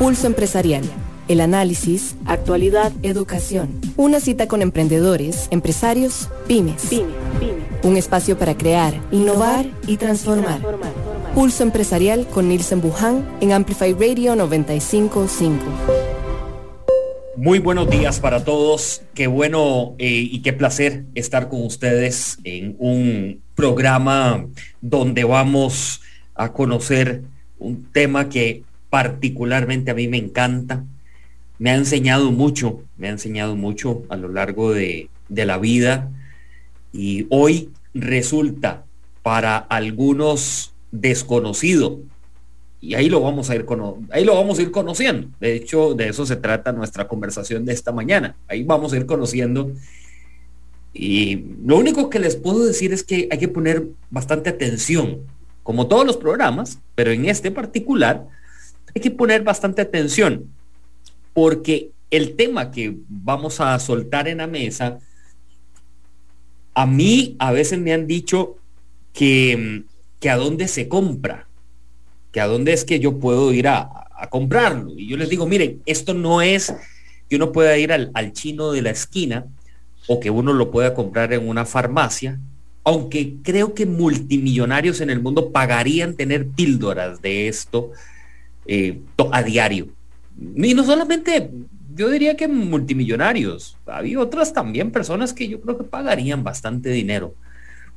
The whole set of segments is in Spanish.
Pulso Empresarial. El análisis, actualidad, educación. Una cita con emprendedores, empresarios, pymes. Un espacio para crear, innovar y transformar. Pulso Empresarial con Nielsen Buján en Amplify Radio 955. Muy buenos días para todos. Qué bueno eh, y qué placer estar con ustedes en un programa donde vamos a conocer un tema que particularmente a mí me encanta. Me ha enseñado mucho, me ha enseñado mucho a lo largo de, de la vida y hoy resulta para algunos desconocido y ahí lo vamos a ir ahí lo vamos a ir conociendo. De hecho, de eso se trata nuestra conversación de esta mañana. Ahí vamos a ir conociendo. Y lo único que les puedo decir es que hay que poner bastante atención, como todos los programas, pero en este particular hay que poner bastante atención, porque el tema que vamos a soltar en la mesa, a mí a veces me han dicho que, que a dónde se compra que a dónde es que yo puedo ir a, comprarlo. Y yo les digo, miren, esto no es que uno pueda ir al, chino de la esquina o que uno lo pueda comprar en una farmacia, aunque creo que multimillonarios en el mundo pagarían tener píldoras de esto eh, a diario. Y no solamente, yo diría que multimillonarios, había otras también personas que yo creo que pagarían bastante dinero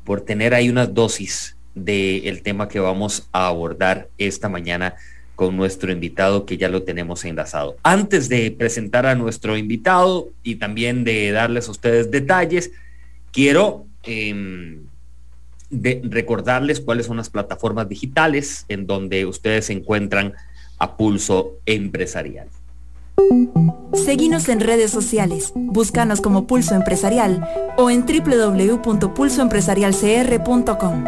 por tener ahí unas dosis del tema que vamos a abordar esta mañana con nuestro invitado que ya lo tenemos enlazado. Antes de presentar a nuestro invitado y también de darles a ustedes detalles, quiero em, recordarles cuáles son las plataformas digitales en donde ustedes se encuentran a Pulso Empresarial. Seguimos en redes sociales, búscanos como Pulso Empresarial o en www.pulsoempresarialcr.com.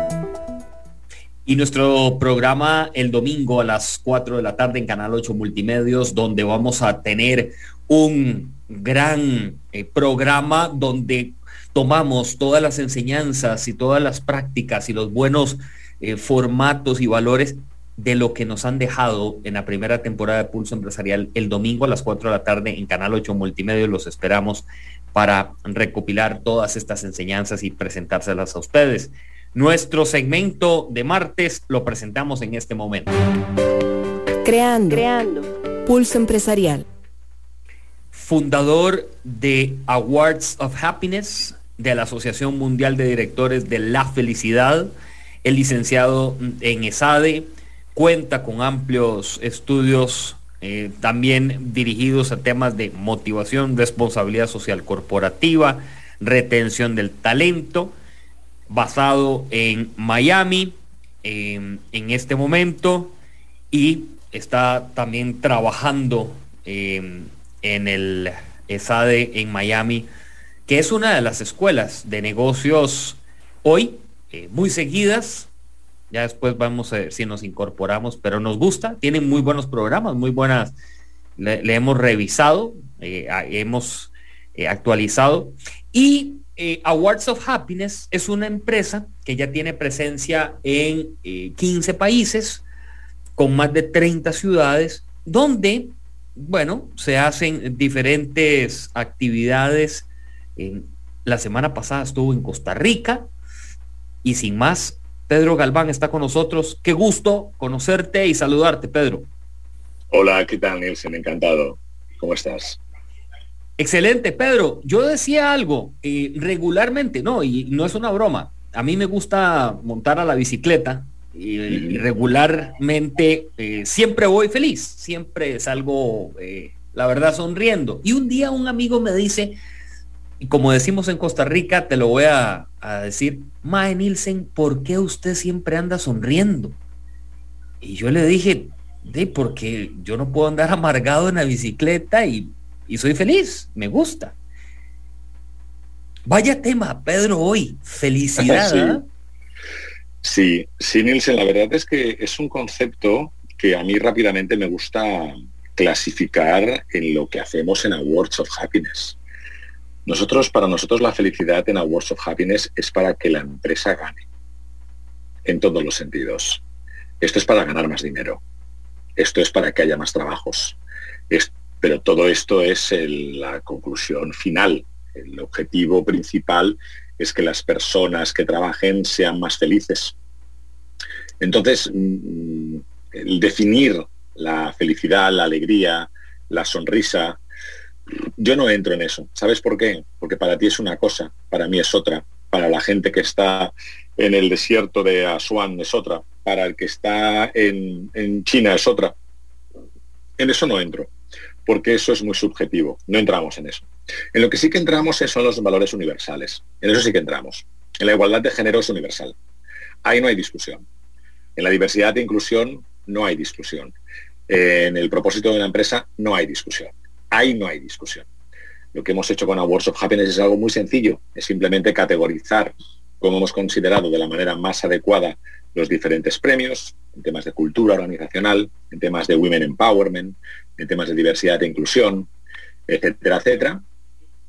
Y nuestro programa el domingo a las 4 de la tarde en Canal 8 Multimedios, donde vamos a tener un gran eh, programa donde tomamos todas las enseñanzas y todas las prácticas y los buenos eh, formatos y valores de lo que nos han dejado en la primera temporada de Pulso Empresarial el domingo a las 4 de la tarde en Canal 8 Multimedios. Los esperamos para recopilar todas estas enseñanzas y presentárselas a ustedes. Nuestro segmento de martes lo presentamos en este momento. Creando. Creando. Pulso Empresarial. Fundador de Awards of Happiness de la Asociación Mundial de Directores de la Felicidad, el licenciado en ESADE, cuenta con amplios estudios eh, también dirigidos a temas de motivación, responsabilidad social corporativa, retención del talento basado en Miami en este momento y está también trabajando em, en el ESADE en Miami, que es una de las escuelas de negocios hoy eh, muy seguidas. Ya después vamos a ver si nos incorporamos, pero nos gusta, tienen muy buenos programas, muy buenas, le, hemos revisado, eh, hemos eh, actualizado y eh, Awards of Happiness es una empresa que ya tiene presencia en 15 eh, países, con más de 30 ciudades, donde, bueno, se hacen diferentes actividades. la semana pasada estuvo en Costa Rica y sin más, Pedro Galván está con nosotros. Qué gusto conocerte y saludarte, Pedro. Hola, ¿qué tal, Nielsen? Encantado. ¿Cómo estás? Excelente, Pedro. Yo decía algo eh, regularmente, no, y no es una broma. A mí me gusta montar a la bicicleta y, regularmente eh, siempre voy feliz, siempre salgo, eh, la verdad, sonriendo. Y un día un amigo me dice, y como decimos en Costa Rica, te lo voy a, a decir, Mae Nielsen, ¿por qué usted siempre anda sonriendo? Y yo le dije, de porque yo no puedo andar amargado en la bicicleta y y soy feliz, me gusta. Vaya tema, Pedro, hoy. Felicidad. sí. ¿eh? sí, sí, Nielsen, la verdad es que es un concepto que a mí rápidamente me gusta clasificar en lo que hacemos en Awards of Happiness. Nosotros, para nosotros la felicidad en Awards of Happiness es para que la empresa gane, en todos los sentidos. Esto es para ganar más dinero. Esto es para que haya más trabajos. pero todo esto es la conclusión final. El objetivo principal es que las personas que trabajen sean más felices. Entonces, mm, el definir la felicidad, la alegría, la sonrisa, yo no entro en eso. ¿Sabes por qué? Porque para ti es una cosa, para mí es otra. Para la gente que está en el desierto de Asuán es otra. Para el que está en, en China es otra. En eso no entro, porque eso es muy subjetivo. No entramos en eso. En lo que sí que entramos son los valores universales. En eso sí que entramos. En la igualdad de género es universal. Ahí no hay discusión. En la diversidad e inclusión no hay discusión. En el propósito de una empresa no hay discusión. Ahí no hay discusión. Lo que hemos hecho con Awards of Happiness es algo muy sencillo. Es simplemente categorizar como hemos considerado de la manera más adecuada los diferentes premios en temas de cultura organizacional, en temas de women empowerment, en temas de diversidad e inclusión, etcétera, etcétera.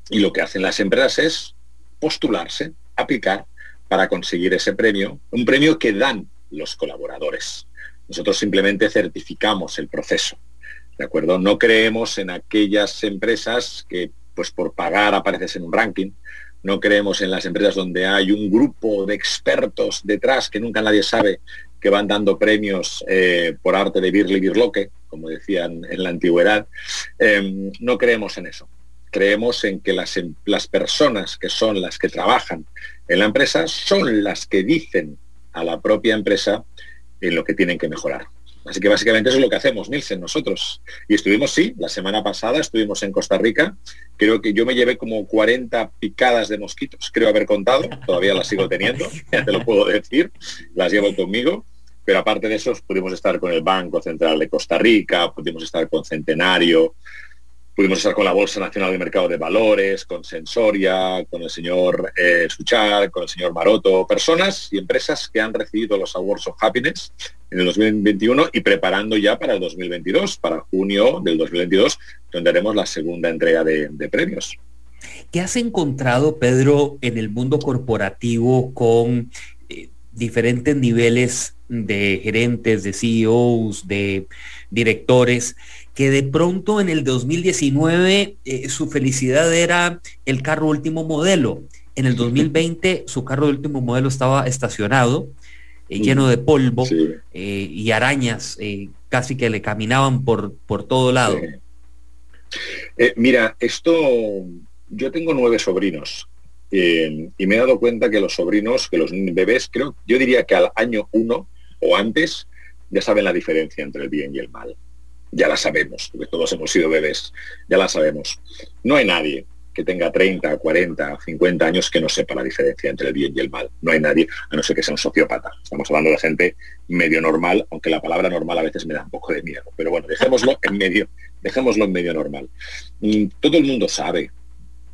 Y lo que hacen las empresas es postularse, aplicar para conseguir ese premio, un premio que dan los colaboradores. Nosotros simplemente certificamos el proceso. ¿De acuerdo? No creemos en aquellas empresas que, pues por pagar apareces en un ranking. No creemos en las empresas donde hay un grupo de expertos detrás que nunca nadie sabe que van dando premios eh, por arte de Birli Birloque, como decían en la antigüedad. Em, no creemos en eso. Creemos en que las, em, las personas que son las que trabajan en la empresa son las que dicen a la propia empresa en lo que tienen que mejorar. Así que básicamente eso es lo que hacemos, Nielsen, nosotros. Y estuvimos, sí, la semana pasada estuvimos en Costa Rica. Creo que yo me llevé como 40 picadas de mosquitos, creo haber contado. Todavía las sigo teniendo, ya te lo puedo decir. Las llevo conmigo. Pero aparte de eso, pudimos estar con el Banco Central de Costa Rica, pudimos estar con Centenario, Pudimos estar con la Bolsa Nacional de Mercado de Valores, con Sensoria, con el señor eh, Suchar, con el señor Maroto, personas y empresas que han recibido los Awards of Happiness en el 2021 y preparando ya para el 2022, para junio del 2022, donde haremos la segunda entrega de, premios. ¿Qué has encontrado, Pedro, en el mundo corporativo con eh, diferentes niveles de gerentes, de CEOs, de directores? Que de pronto en el 2019 eh, su felicidad era el carro último modelo. En el 2020 su carro de último modelo estaba estacionado, eh, lleno de polvo eh, y arañas casi que le caminaban por, por todo lado. mira, esto, yo tengo nueve sobrinos y me he dado cuenta que los sobrinos, que los bebés, creo, yo diría que al año uno o antes ya saben la diferencia entre el bien y el mal ya la sabemos, porque todos hemos sido bebés, ya la sabemos. No hay nadie que tenga 30, 40, 50 años que no sepa la diferencia entre el bien y el mal. No hay nadie, a no ser que sea un sociópata. Estamos hablando de gente medio normal, aunque la palabra normal a veces me da un poco de miedo. Pero bueno, dejémoslo en medio, dejémoslo en medio normal. Mm, todo el mundo sabe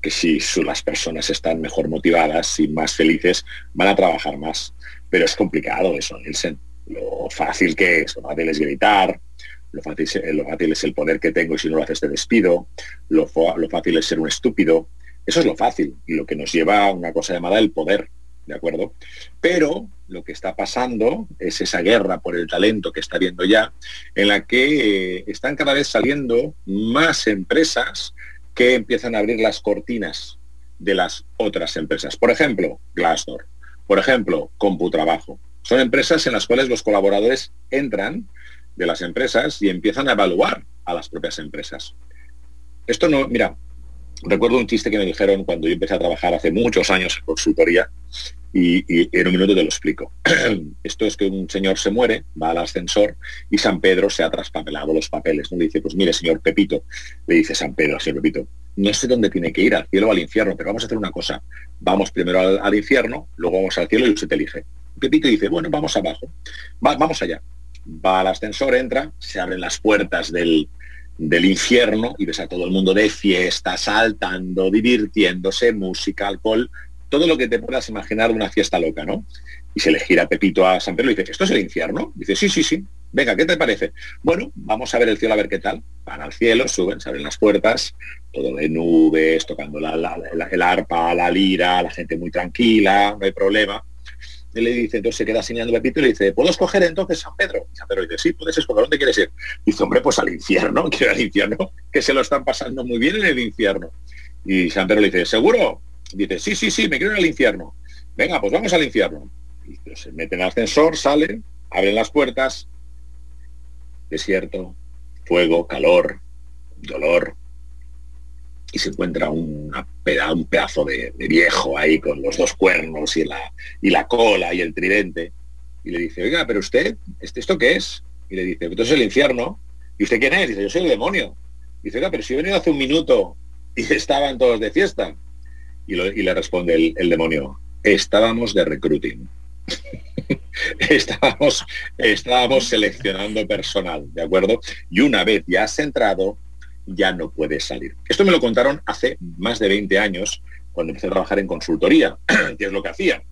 que si las personas están mejor motivadas y más felices, van a trabajar más. Pero es complicado eso, Nielsen. Lo fácil que es, lo fácil es gritar, lo fácil, es el poder que tengo y si no lo haces te despido, lo, fácil es ser un estúpido. Eso es lo fácil y lo que nos lleva a una cosa llamada el poder, ¿de acuerdo? Pero lo que está pasando es esa guerra por el talento que está viendo ya, en la que eh, están cada vez saliendo más empresas que empiezan a abrir las cortinas de las otras empresas. Por ejemplo, Glassdoor. Por ejemplo, CompuTrabajo. Son empresas en las cuales los colaboradores entran de las empresas y empiezan a evaluar a las propias empresas. Esto no, mira, recuerdo un chiste que me dijeron cuando yo empecé a trabajar hace muchos años en consultoría y, en un minuto te lo explico. Esto es que un señor se muere, va al ascensor y San Pedro se ha traspapelado los papeles. ¿no? Le dice, pues mire, señor Pepito, le dice San Pedro señor Pepito, no sé dónde tiene que ir, al cielo o al infierno, pero vamos a hacer una cosa. Vamos primero al, infierno, luego vamos al cielo y usted elige. Pepito dice, bueno, vamos abajo. vamos allá va al ascensor, entra, se abren las puertas del, del infierno y ves a todo el mundo de fiesta, saltando, divirtiéndose, música, alcohol, todo lo que te puedas imaginar de una fiesta loca, ¿no? Y se le gira Pepito a San Pedro y dice, ¿esto es el infierno? Dice, sí, sí, sí. Venga, ¿qué te parece? Bueno, vamos a ver el cielo a ver qué tal. Van al cielo, suben, se abren las puertas, todo de nubes, tocando la, el arpa, la lira, la gente muy tranquila, no hay problema. Y le dice, entonces se queda señalando Pepito y le dice, ¿puedo escoger entonces San Pedro? Y San Pedro dice, sí, puedes escoger, ¿dónde quieres ir? Dice, hombre, pues al infierno, quiero al infierno, que se lo están pasando muy bien en el infierno. Y San Pedro le dice, ¿seguro? Dice, sí, sí, sí, me quiero ir al infierno. Venga, pues vamos al infierno. Y se meten en el ascensor, salen, abren las puertas, desierto, fuego, calor, dolor, y se encuentra una un pedazo de, viejo ahí con los dos cuernos y la, y la cola y el tridente. Y le dice, oiga, pero usted, ¿este, ¿esto qué es? Y le dice, entonces es el infierno. ¿Y usted quién es? Dice, yo soy el demonio. dice, oiga, pero si he venido hace un minuto y estaban todos de fiesta. Y, le responde el, demonio, estábamos de recruiting. estábamos, estábamos seleccionando personal, ¿de acuerdo? Y una vez ya has entrado, ya no puedes salir. Esto me lo contaron hace más de 20 años, cuando empecé a trabajar en consultoría, que es lo que hacía.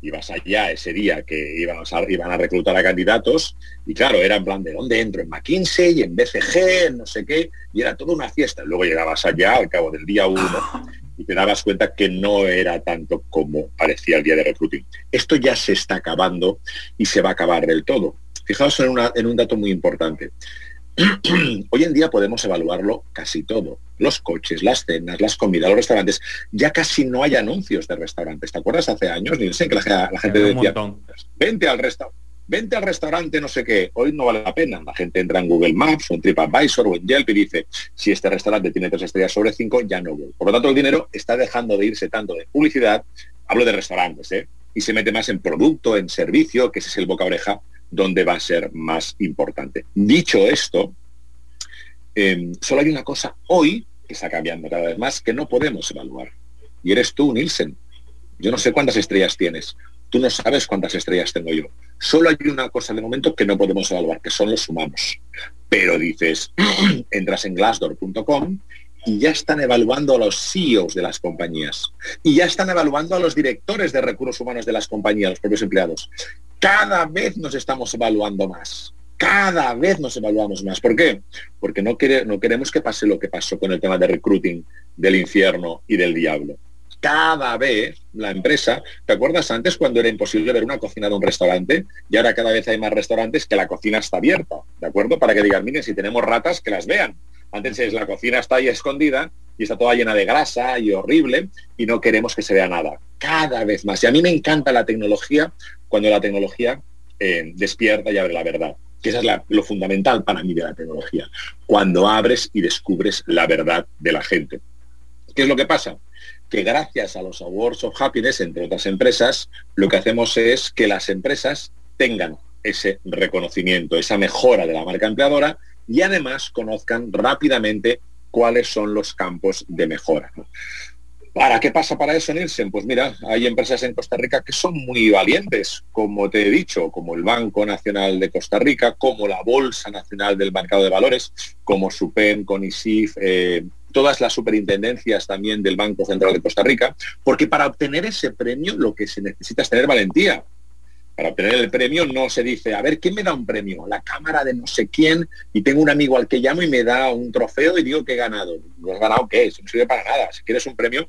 Ibas allá ese día que iban a, iban a reclutar a candidatos y claro, era en plan de dónde entro, en McKinsey, en BCG, no sé qué, y era toda una fiesta. Luego llegabas allá al cabo del día uno y te dabas cuenta que no era tanto como parecía el día de recruiting. Esto ya se está acabando y se va a acabar del todo. Fijaos en, en un dato muy importante. Hoy en día podemos evaluarlo casi todo. Los coches, las cenas, las comidas, los restaurantes. Ya casi no hay anuncios de restaurantes. ¿Te acuerdas hace años? Ni sé que la, gente decía, vente al restaurante. Vente al restaurante, no sé qué, hoy no vale la pena. La gente entra en Google Maps o en TripAdvisor o en Yelp y dice, si este restaurante tiene tres estrellas sobre cinco, ya no voy. Por lo tanto, el dinero está dejando de irse tanto de publicidad, hablo de restaurantes, ¿eh? y se mete más en producto, en servicio, que ese es el boca oreja donde va a ser más importante. Dicho esto, em, solo hay una cosa hoy que está cambiando cada vez más que no podemos evaluar. Y eres tú, Nielsen. Yo no sé cuántas estrellas tienes. Tú no sabes cuántas estrellas tengo yo. Solo hay una cosa de momento que no podemos evaluar, que son los humanos. Pero dices, entras en glassdoor.com y ya están evaluando a los CEOs de las compañías. Y ya están evaluando a los directores de recursos humanos de las compañías, los propios empleados. Cada vez nos estamos evaluando más. Cada vez nos evaluamos más. ¿Por qué? Porque no, no queremos que pase lo que pasó con el tema de recruiting del infierno y del diablo. Cada vez la empresa, ¿te acuerdas antes cuando era imposible ver una cocina de un restaurante? Y ahora cada vez hay más restaurantes que la cocina está abierta, ¿de acuerdo? Para que digan, miren, si tenemos ratas, que las vean. Antes es la cocina está ahí escondida y está toda llena de grasa y horrible y no queremos que se vea nada. Cada vez más. Y a mí me encanta la tecnología cuando la tecnología eh, despierta y abre la verdad. Que eso es lo fundamental para mí de la tecnología. Cuando abres y descubres la verdad de la gente. ¿Qué es lo que pasa? Que gracias a los Awards of Happiness, entre otras empresas, lo que hacemos es que las empresas tengan ese reconocimiento, esa mejora de la marca empleadora y además conozcan rápidamente cuáles son los campos de mejora. ¿Para qué pasa para eso, Nielsen? Pues mira, hay empresas en Costa Rica que son muy valientes, como te he dicho, como el Banco Nacional de Costa Rica, como la Bolsa Nacional del Mercado de Valores, como SUPEN, CONICIF, eh, todas las superintendencias también del Banco Central de Costa Rica, porque para obtener ese premio lo que se necesita es tener valentía, para obtener el premio no se dice, a ver, ¿quién me da un premio? La cámara de no sé quién y tengo un amigo al que llamo y me da un trofeo y digo que he ganado. ¿No has ganado qué? Eso no sirve para nada. Si quieres un premio,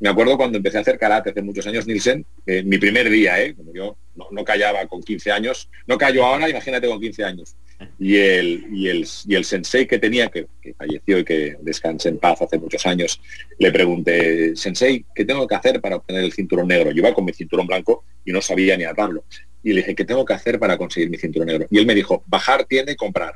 me acuerdo cuando empecé a hacer karate hace muchos años, Nielsen, mi primer día, ¿eh? Como yo no, callaba con 15 años, no callo ahora, imagínate con 15 años. Y el, y el, y el sensei que tenía, que, falleció y que descanse en paz hace muchos años, le pregunté, sensei, ¿qué tengo que hacer para obtener el cinturón negro? Yo iba con mi cinturón blanco y no sabía ni atarlo. Y le dije, ¿qué tengo que hacer para conseguir mi cinturón negro? Y él me dijo, bajar tienda y comprar.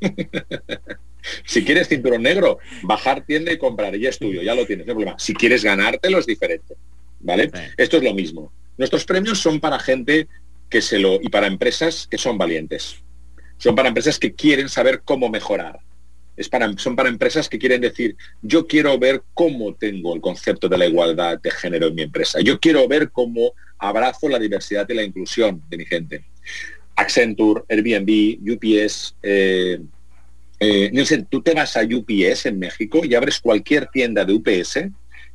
si quieres cinturón negro, bajar tienda y comprar. Y es tuyo, ya lo tienes, no problema. Si quieres ganártelo es diferente. ¿Vale? Esto es lo mismo. Nuestros premios son para gente que se lo. y para empresas que son valientes. Son para empresas que quieren saber cómo mejorar. Es para, son para empresas que quieren decir, yo quiero ver cómo tengo el concepto de la igualdad de género en mi empresa. Yo quiero ver cómo abrazo la diversidad y la inclusión de mi gente. Accenture, Airbnb, UPS. Eh, eh, Nielsen, tú te vas a UPS en México y abres cualquier tienda de UPS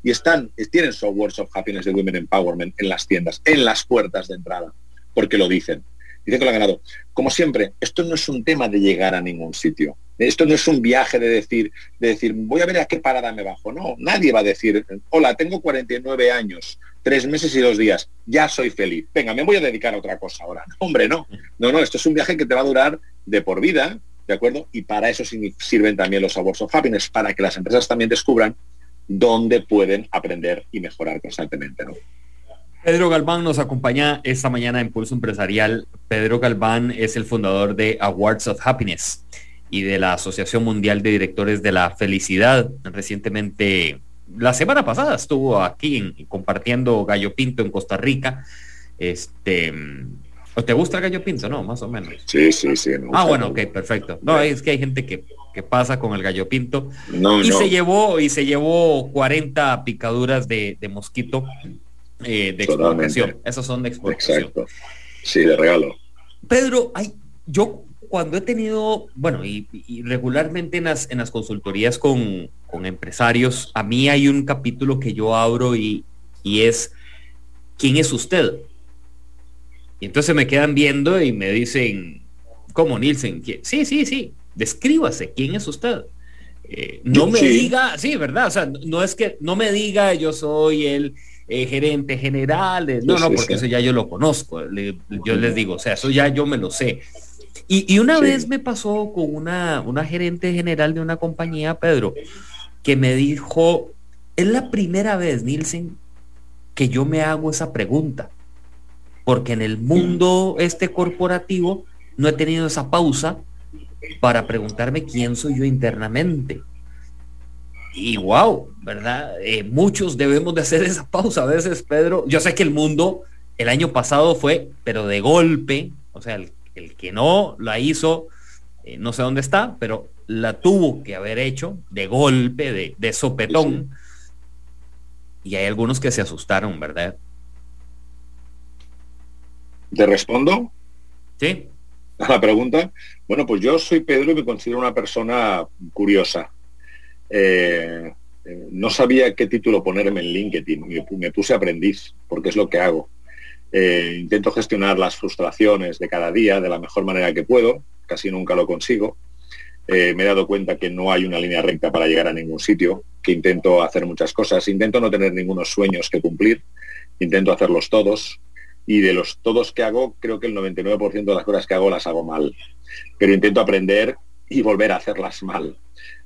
y están, tienen softwares of happiness de women empowerment en las tiendas, en las puertas de entrada, porque lo dicen. Dicen que lo han ganado. Como siempre, esto no es un tema de llegar a ningún sitio. Esto no es un viaje de decir, de decir, voy a ver a qué parada me bajo. No, nadie va a decir, hola, tengo 49 años, tres meses y dos días, ya soy feliz. Venga, me voy a dedicar a otra cosa ahora. hombre, no. No, no, esto es un viaje que te va a durar de por vida, ¿de acuerdo? Y para eso sirven también los Awards of Happiness, para que las empresas también descubran dónde pueden aprender y mejorar constantemente, ¿no? Pedro Galván nos acompaña esta mañana en Pulso Empresarial. Pedro Galván es el fundador de Awards of Happiness y de la Asociación Mundial de Directores de la Felicidad. Recientemente, la semana pasada estuvo aquí compartiendo Gallo Pinto en Costa Rica. Este, te gusta el gallo pinto? No, más o menos. Sí, sí, sí. Ah, bueno, ok, perfecto. No, es que hay gente que, pasa con el gallo pinto. y se llevó, y se llevó 40 picaduras de, de mosquito eh, de exportación. Esos son de exportación. Exacto. Sí, de regalo. Pedro, hay, yo cuando he tenido, bueno, y, regularmente en las, en las consultorías con, empresarios, a mí hay un capítulo que yo abro y, y es, ¿quién es usted? Y entonces me quedan viendo y me dicen, ¿cómo Nielsen? Sí, sí, sí, descríbase, ¿quién es usted? Eh, no me diga, sí, ¿verdad? O sea, no es que, no me diga yo soy el eh, gerente general, no, no, porque eso ya yo lo conozco, yo les digo, o sea, eso ya yo me lo sé. Y, una vez me pasó con una, una gerente general de una compañía, Pedro, que me dijo, es la primera vez, Nielsen, que yo me hago esa pregunta, porque en el mundo este corporativo no he tenido esa pausa para preguntarme quién soy yo internamente. Y wow, ¿verdad? Eh, muchos debemos de hacer esa pausa a veces, Pedro. Yo sé que el mundo el año pasado fue, pero de golpe, o sea, el, que no la hizo, eh, no sé dónde está, pero la tuvo que haber hecho de golpe, de, de sopetón. Y hay algunos que se asustaron, ¿verdad? ¿Te respondo? Sí. A la pregunta. Bueno, pues yo soy Pedro y me considero una persona curiosa. Eh, no sabía qué título ponerme en LinkedIn. Me, puse aprendiz, porque es lo que hago. Eh, intento gestionar las frustraciones de cada día de la mejor manera que puedo. Casi nunca lo consigo. Eh, me he dado cuenta que no hay una línea recta para llegar a ningún sitio, que intento hacer muchas cosas. Intento no tener ningunos sueños que cumplir. Intento hacerlos todos. Y de los todos que hago, creo que el 99% de las cosas que hago las hago mal. Pero intento aprender y volver a hacerlas mal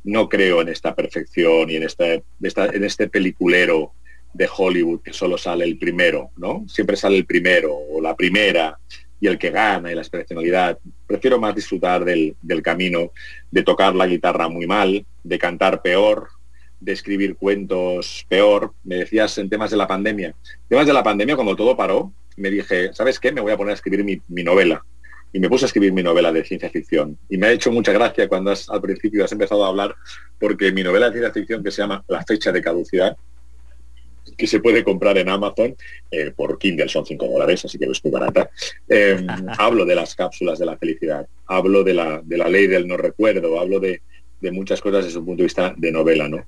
no creo en esta perfección y en, este, en este peliculero de Hollywood que solo sale el primero, ¿no? Siempre sale el primero o la primera y el que gana y la excepcionalidad. Prefiero más disfrutar del, camino, de tocar la guitarra muy mal, de cantar peor, de escribir cuentos peor. Me decías en temas de la pandemia. Temas de la pandemia, cuando todo paró, me dije, ¿sabes qué? Me voy a poner a escribir mi novela y me puse a escribir mi novela de ciencia ficción. Y me ha hecho mucha gracia cuando al principio has empezado a hablar, porque mi novela de ciencia ficción que se llama La fecha de caducidad, que se puede comprar en Amazon eh, por Kindle, son 5 dólares, así que es muy barata. Em, hablo de las cápsulas de la felicidad, hablo de la, de la ley del no recuerdo, hablo de, de muchas cosas desde un punto de vista de novela. ¿no?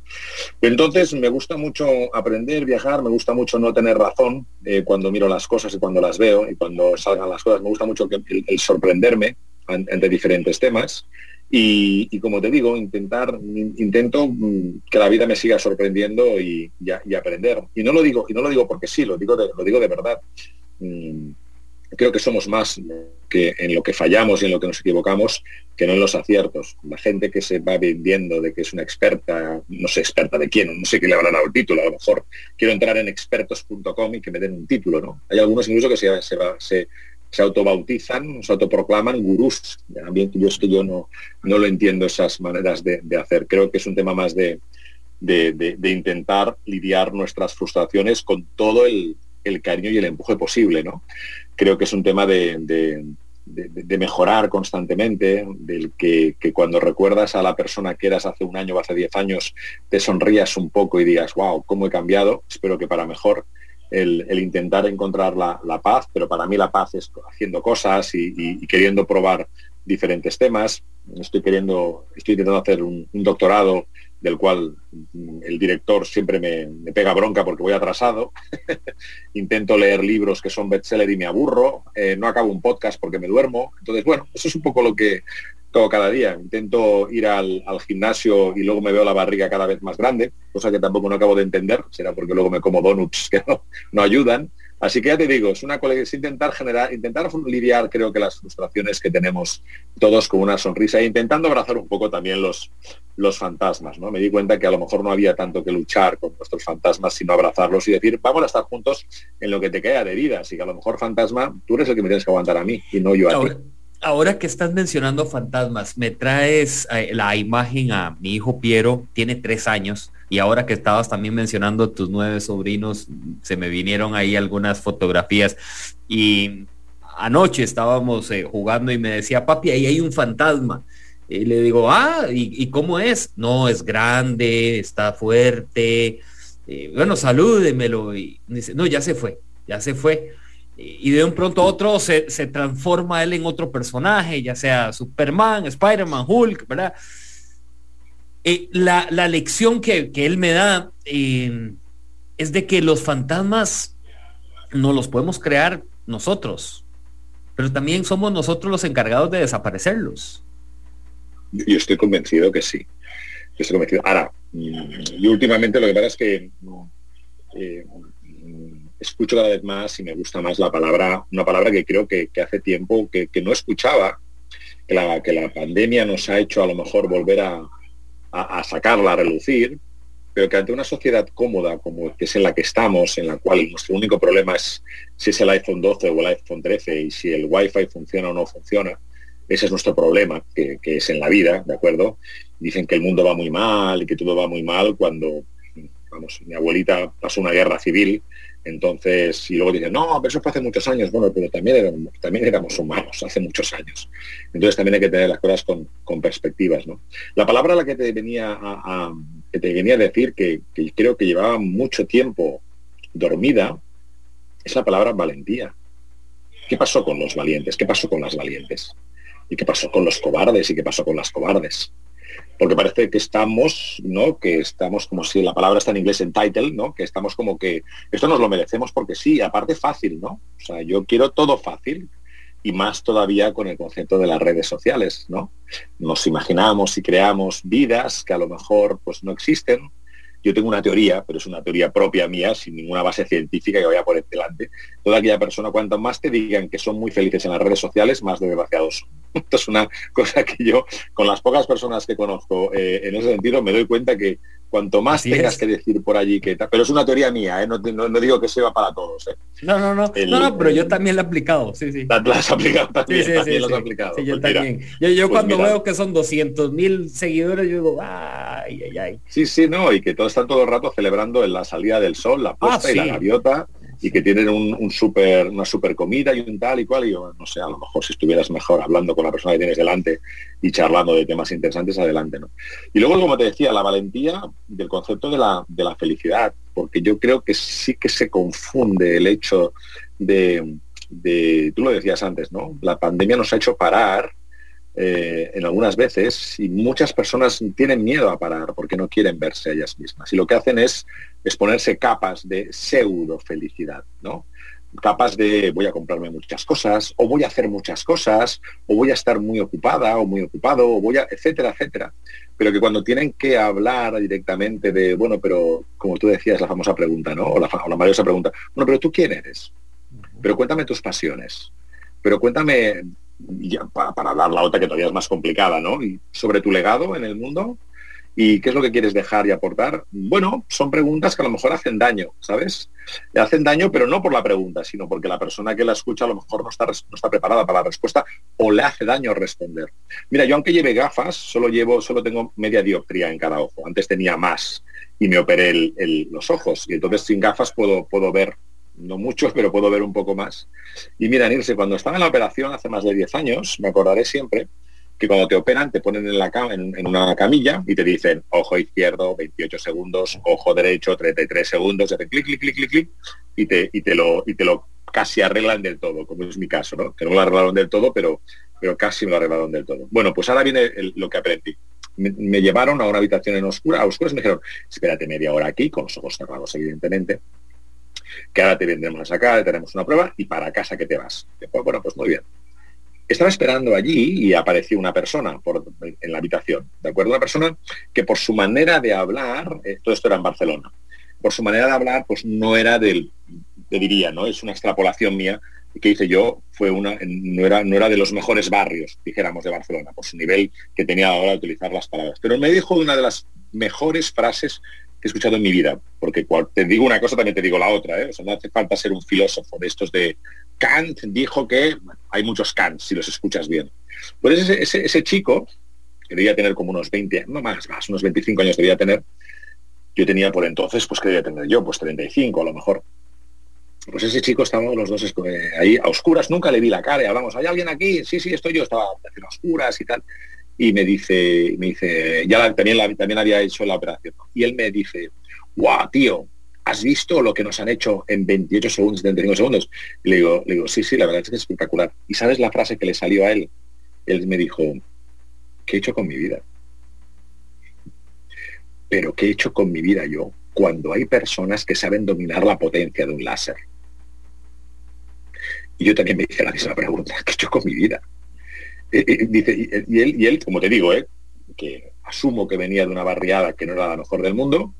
Entonces me gusta mucho aprender, viajar, me gusta mucho no tener razón eh, cuando miro las cosas y cuando las veo y cuando salgan las cosas. Me gusta mucho el, sorprenderme ante diferentes temas. Y, como te digo, intentar, intento mm, que la vida me siga sorprendiendo y, aprender. Y no lo digo, y no lo digo porque sí, lo digo de, lo digo de verdad. Mm, creo que somos más que en lo que fallamos y en lo que nos equivocamos que no en los aciertos. La gente que se va vendiendo de que es una experta, no sé experta de quién, no sé qué le habrán dado el título, a lo mejor quiero entrar en expertos.com y que me den un título, ¿no? Hay algunos incluso que se, se, se, se autobautizan, se autoproclaman gurús. También yo es que yo no, no lo entiendo esas maneras de, hacer. Creo que es un tema más de, de intentar lidiar nuestras frustraciones con todo el, el cariño y el empuje posible, ¿no? Creo que es un tema de, mejorar constantemente, del que, cuando recuerdas a la persona que eras hace un año o hace diez años, te sonrías un poco y digas, wow, cómo he cambiado, espero que para mejor. El, intentar encontrar la, paz, pero para mí la paz es haciendo cosas y, queriendo probar diferentes temas. Estoy queriendo, estoy intentando hacer un doctorado del cual el director siempre me, pega bronca porque voy atrasado. Intento leer libros que son bestseller y me aburro. Eh, no acabo un podcast porque me duermo. Entonces, bueno, eso es un poco lo que, todo cada día. Intento ir al, gimnasio y luego me veo la barriga cada vez más grande, cosa que tampoco no acabo de entender, será porque luego me como donuts que no ayudan. Así que ya te digo, es una es intentar generar, intentar lidiar creo que las frustraciones que tenemos todos con una sonrisa e intentando abrazar un poco también los, los fantasmas, ¿no? Me di cuenta que a lo mejor no había tanto que luchar con nuestros fantasmas, sino abrazarlos y decir, vamos a estar juntos en lo que te queda de vida. Así que a lo mejor fantasma, tú eres el que me tienes que aguantar a mí y no yo a ti. Ahora que estás mencionando fantasmas, me traes eh, la imagen a mi hijo Piero, tiene tres años, y ahora que estabas también mencionando tus nueve sobrinos, se me vinieron ahí algunas fotografías. Y anoche estábamos eh, jugando y me decía, papi, ahí hay un fantasma. Y le digo, ah, ¿y, cómo es? No, es grande, está fuerte. Eh, bueno, salúdemelo. Y dice, no, ya se fue, ya se fue y de un pronto a otro se, transforma él en otro personaje, ya sea Superman, Spider-Man, Hulk, ¿verdad? Eh, la, lección que, él me da eh, es de que los fantasmas no los podemos crear nosotros, pero también somos nosotros los encargados de desaparecerlos. Yo estoy convencido que sí. Yo estoy convencido. Ahora, mm, y últimamente lo que pasa es que eh, escucho cada vez más y me gusta más la palabra, una palabra que creo que, hace tiempo que, no escuchaba, que la, que la pandemia nos ha hecho a lo mejor volver a, sacarla a relucir, pero que ante una sociedad cómoda como que es en la que estamos, en la cual nuestro único problema es si es el iPhone 12 o el iPhone 13 y si el Wi-Fi funciona o no funciona, ese es nuestro problema, que, que es en la vida, ¿de acuerdo? Dicen que el mundo va muy mal y que todo va muy mal cuando, vamos, mi abuelita pasó una guerra civil entonces, y luego dicen, no, pero eso fue hace muchos años. Bueno, pero también éramos, también éramos humanos hace muchos años. Entonces también hay que tener las cosas con, perspectivas. ¿no? La palabra a la que te venía a, que te venía a decir que, creo que llevaba mucho tiempo dormida es la palabra valentía. ¿Qué pasó con los valientes? ¿Qué pasó con las valientes? ¿Y qué pasó con los cobardes? ¿Y qué pasó con las cobardes? Porque parece que estamos, ¿no? Que estamos como si la palabra está en inglés en title, ¿no? Que estamos como que esto nos lo merecemos porque sí, aparte fácil, ¿no? O sea, yo quiero todo fácil y más todavía con el concepto de las redes sociales, ¿no? Nos imaginamos y creamos vidas que a lo mejor pues no existen. Yo tengo una teoría, pero es una teoría propia mía, sin ninguna base científica que vaya por delante. Toda aquella persona, cuanto más te digan que son muy felices en las redes sociales, más desgraciados son. Esto es una cosa que yo, con las pocas personas que conozco eh, en ese sentido, me doy cuenta que cuanto más tengas que decir por allí que pero es una teoría mía, ¿eh? no, digo que se va para todos. ¿eh? No, no, no, no, pero yo también lo he aplicado, sí, sí. La, has aplicado también, sí, sí, sí, aplicado. Sí, yo pues también. yo, pues cuando veo que son 200 mil seguidores, yo digo, ay, ay, ay. Sí, sí, no, y que todos están todo el rato celebrando en la salida del sol, la puesta ah, y la gaviota y que tienen un, super, una super comida y un tal y cual, y yo, no sé, a lo mejor si estuvieras mejor hablando con la persona que tienes delante y charlando de temas interesantes, adelante, ¿no? Y luego, como te decía, la valentía del concepto de la, de la felicidad, porque yo creo que sí que se confunde el hecho de, de, tú lo decías antes, ¿no? La pandemia nos ha hecho parar eh, en algunas veces y muchas personas tienen miedo a parar porque no quieren verse ellas mismas y lo que hacen es, exponerse capas de pseudo felicidad, ¿no? Capas de voy a comprarme muchas cosas, o voy a hacer muchas cosas, o voy a estar muy ocupada o muy ocupado, o voy a, etcétera, etcétera. Pero que cuando tienen que hablar directamente de, bueno, pero como tú decías, la famosa pregunta, ¿no? O la, o la pregunta, bueno, pero tú quién eres? Pero cuéntame tus pasiones. Pero cuéntame para, hablar la otra que todavía es más complicada, ¿no? Y sobre tu legado en el mundo y qué es lo que quieres dejar y aportar. Bueno, son preguntas que a lo mejor hacen daño, ¿sabes? Le hacen daño, pero no por la pregunta, sino porque la persona que la escucha a lo mejor no está, no está preparada para la respuesta o le hace daño responder. Mira, yo aunque lleve gafas, solo llevo, solo tengo media dioptría en cada ojo. Antes tenía más y me operé los ojos y entonces sin gafas puedo, puedo ver no muchos, pero puedo ver un poco más. Y mira, Nilse, cuando estaba en la operación hace más de 10 años, me acordaré siempre que cuando te operan te ponen en, la cama, en, una camilla y te dicen ojo izquierdo 28 segundos, ojo derecho 33 segundos, hacen clic, clic, clic, clic, clic y te, y te, lo, y te lo casi arreglan del todo, como es mi caso, ¿no? Que no lo arreglaron del todo, pero, pero casi me lo arreglaron del todo. Bueno, pues ahora viene lo que aprendí. Me, me, llevaron a una habitación en oscura, a oscuras, me dijeron, espérate media hora aquí, con los ojos cerrados, evidentemente, que ahora te vendremos a sacar, tenemos una prueba y para casa que te vas. Después, bueno, pues muy bien. estaba esperando allí y apareció una persona por, en la habitación, ¿de acuerdo? Una persona que por su manera de hablar, eh, todo esto era en Barcelona, por su manera de hablar, pues no era del, te diría, ¿no? Es una extrapolación mía que hice yo, fue una, no era, no era de los mejores barrios, dijéramos, de Barcelona, por su nivel que tenía a la hora de utilizar las palabras. Pero me dijo una de las mejores frases que he escuchado en mi vida, porque cuando te digo una cosa también te digo la otra, ¿eh? no hace falta ser un filósofo de estos de Kant dijo que hay muchos Kant si los escuchas bien. Pues ese, ese, chico, que debía tener como unos 20, no más, más, unos 25 años debía tener, yo tenía por entonces, pues que debía tener yo, pues 35 a lo mejor. Pues ese chico estábamos los dos eh, ahí a oscuras, nunca le vi la cara y hablamos, ¿hay alguien aquí? Sí, sí, estoy yo, estaba a oscuras y tal. Y me dice, me dice, ya también, también había hecho la operación. Y él me dice, guau, tío, ¿has visto lo que nos han hecho en 28 segundos, 75 segundos? Y le digo, le digo, sí, sí, la verdad es que es espectacular. ¿Y sabes la frase que le salió a él? Él me dijo, ¿qué he hecho con mi vida? Pero ¿qué he hecho con mi vida yo cuando hay personas que saben dominar la potencia de un láser? Y yo también me hice la misma pregunta, ¿qué he hecho con mi vida? Eh, eh, dice, y, él, y él, como te digo, ¿eh? que asumo que venía de una barriada que no era la mejor del mundo,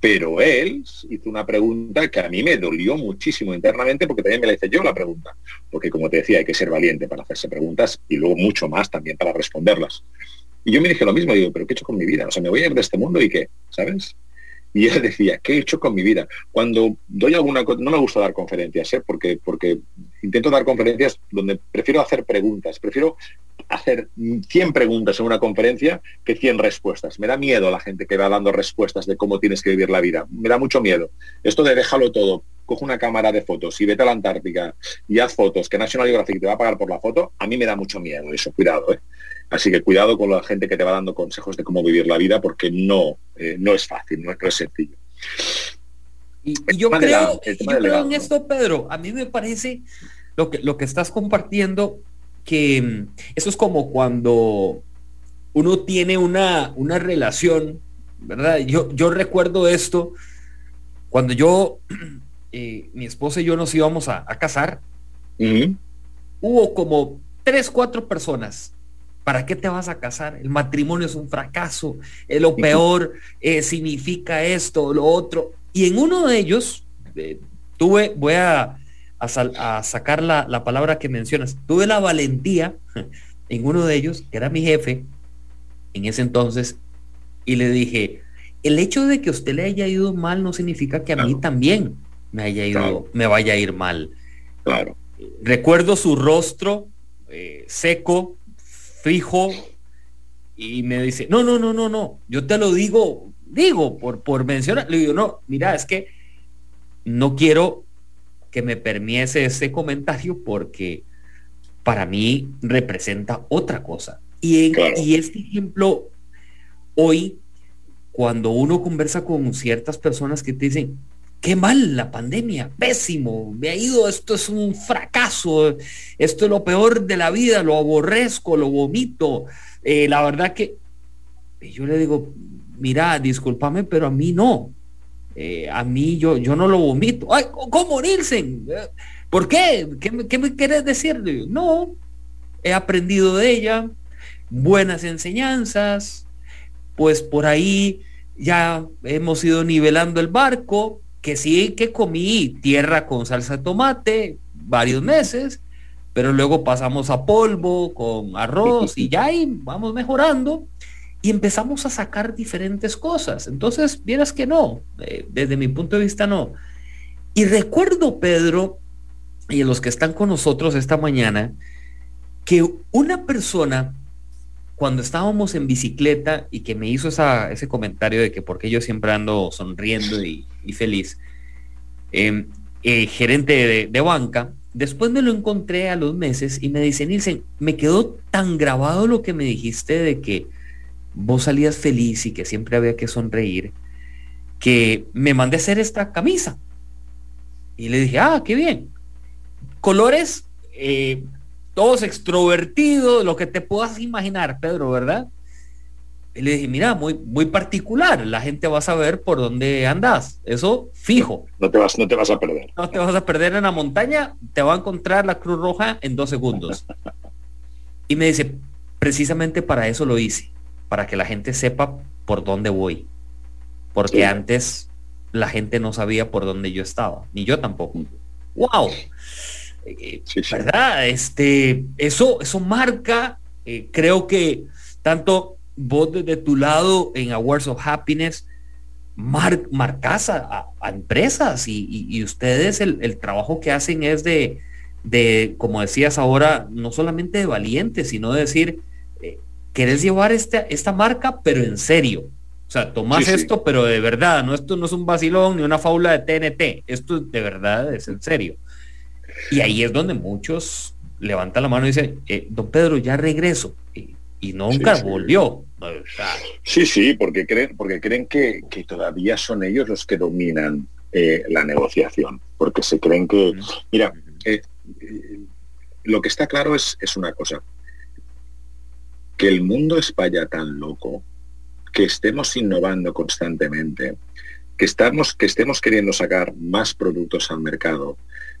pero él hizo una pregunta que a mí me dolió muchísimo internamente porque también me la hice yo la pregunta. Porque como te decía, hay que ser valiente para hacerse preguntas y luego mucho más también para responderlas. Y yo me dije lo mismo, digo, pero ¿qué he hecho con mi vida? O sea, me voy a ir de este mundo y qué, ¿sabes? Y él decía, ¿qué he hecho con mi vida? Cuando doy alguna no me gusta dar conferencias, ¿eh? porque, porque intento dar conferencias donde prefiero hacer preguntas, prefiero hacer 100 preguntas en una conferencia que 100 respuestas. Me da miedo la gente que va dando respuestas de cómo tienes que vivir la vida. Me da mucho miedo. Esto de déjalo todo, coge una cámara de fotos y vete a la Antártica y haz fotos, que National Geographic te va a pagar por la foto, a mí me da mucho miedo eso, cuidado. ¿eh? Así que cuidado con la gente que te va dando consejos de cómo vivir la vida porque no, eh, no es fácil, no es, sencillo. Y, yo creo, en esto, Pedro, a mí me parece lo que, lo que estás compartiendo, que mm, eso es como cuando uno tiene una, una relación, ¿verdad? Yo, yo recuerdo esto cuando yo, eh, mi esposa y yo nos íbamos a, casar, hubo como tres, cuatro personas ¿Para qué te vas a casar? El matrimonio es un fracaso, es lo peor, eh, significa esto, lo otro. Y en uno de ellos, eh, tuve, voy a, sacar la, palabra que mencionas, tuve la valentía en uno de ellos, que era mi jefe, en ese entonces, y le dije, el hecho de que usted le haya ido mal no significa que a mí también me haya ido, me vaya a ir mal. Claro. Recuerdo su rostro eh, seco, fijo y me dice, no, no, no, no, no, yo te lo digo, digo, por, por mencionar, le digo, no, mira, es que no quiero que me permiese ese comentario porque para mí representa otra cosa. Y, y este ejemplo, hoy, cuando uno conversa con ciertas personas que te dicen, qué mal la pandemia, pésimo, me ha ido, esto es un fracaso, esto es lo peor de la vida, lo aborrezco, lo vomito. Eh, la verdad que yo le digo, mira, discúlpame, pero a mí no. Eh, a mí yo, yo no lo vomito. Ay, ¿cómo Nielsen? ¿Por qué? ¿Qué, me quieres decir? No, he aprendido de ella, buenas enseñanzas, pues por ahí ya hemos ido nivelando el barco, que sí que comí tierra con salsa de tomate varios meses, pero luego pasamos a polvo con arroz y ya ahí vamos mejorando y empezamos a sacar diferentes cosas. Entonces, vieras que no, eh, desde mi punto de vista no. Y recuerdo, Pedro, y los que están con nosotros esta mañana, que una persona cuando estábamos en bicicleta y que me hizo ese comentario de que porque yo siempre ando sonriendo y, feliz, em, eh, gerente de, banca, después me lo encontré a los meses y me dice, Nielsen, me quedó tan grabado lo que me dijiste de que vos salías feliz y que siempre había que sonreír, que me mandé a hacer esta camisa. Y le dije, ah, qué bien. Colores eh, todos extrovertidos, lo que te puedas imaginar, Pedro, ¿verdad? Y le dije, mira, muy, muy particular, la gente va a saber por dónde andas, eso fijo. No te, vas, no te vas a perder. No te vas a perder en la montaña, te va a encontrar la Cruz Roja en dos segundos. Y me dice, precisamente para eso lo hice, para que la gente sepa por dónde voy. Porque antes la gente no sabía por dónde yo estaba, ni yo tampoco. ¡Wow! Eh, ¿Verdad? Este, eso, eso marca, eh, creo que tanto vos desde tu lado en Awards of Happiness, mar, marcas a, empresas y, ustedes el, trabajo que hacen es de, de, como decías ahora, no solamente de valientes, sino de decir, eh, querés llevar esta, esta marca, pero en serio. O sea, tomás esto, pero de verdad, no, esto no es un vacilón ni una faula de TNT, esto de verdad es en serio. Y ahí es donde muchos levantan la mano y dicen, eh, don Pedro, ya regreso. Y, nunca volvió. Sí, sí, porque creen, porque creen que, todavía son ellos los que dominan eh, la negociación, porque se creen que, mira, eh, lo que está claro es, es una cosa, que el mundo es vaya tan loco, que estemos innovando constantemente, que, estamos, que estemos queriendo sacar más productos al mercado,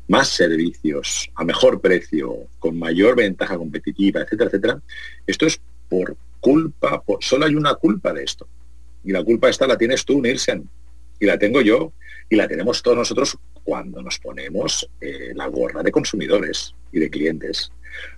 más servicios a mejor precio, con mayor ventaja competitiva, etcétera, etcétera, esto es por culpa, solo hay una culpa de esto. Y la culpa esta la tienes tú, Nielsen, y la tengo yo, y la tenemos todos nosotros cuando nos ponemos eh, la gorra de consumidores y de clientes.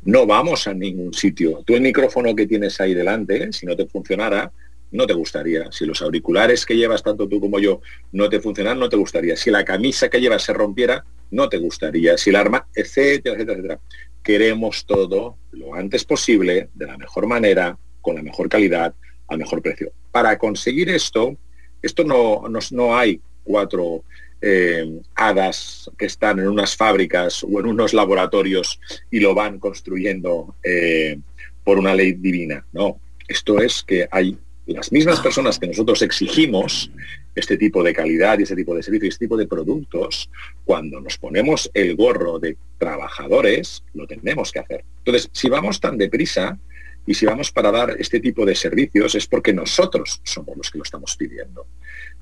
No vamos a ningún sitio. Tú el micrófono que tienes ahí delante, si no te funcionara, no te gustaría. Si los auriculares que llevas tanto tú como yo no te funcionan, no te gustaría. Si la camisa que llevas se rompiera, no te gustaría. Si el arma, etcétera, etcétera, etcétera. Queremos todo lo antes posible, de la mejor manera, con la mejor calidad, al mejor precio. Para conseguir esto, esto no, no, hay cuatro eh, hadas que están en unas fábricas o en unos laboratorios y lo van construyendo eh, por una ley divina. No, esto es que hay las mismas personas que nosotros exigimos este tipo de calidad y este tipo de servicio y este tipo de productos, cuando nos ponemos el gorro de trabajadores, lo tenemos que hacer. Entonces, si vamos tan deprisa y si vamos para dar este tipo de servicios, es porque nosotros somos los que lo estamos pidiendo.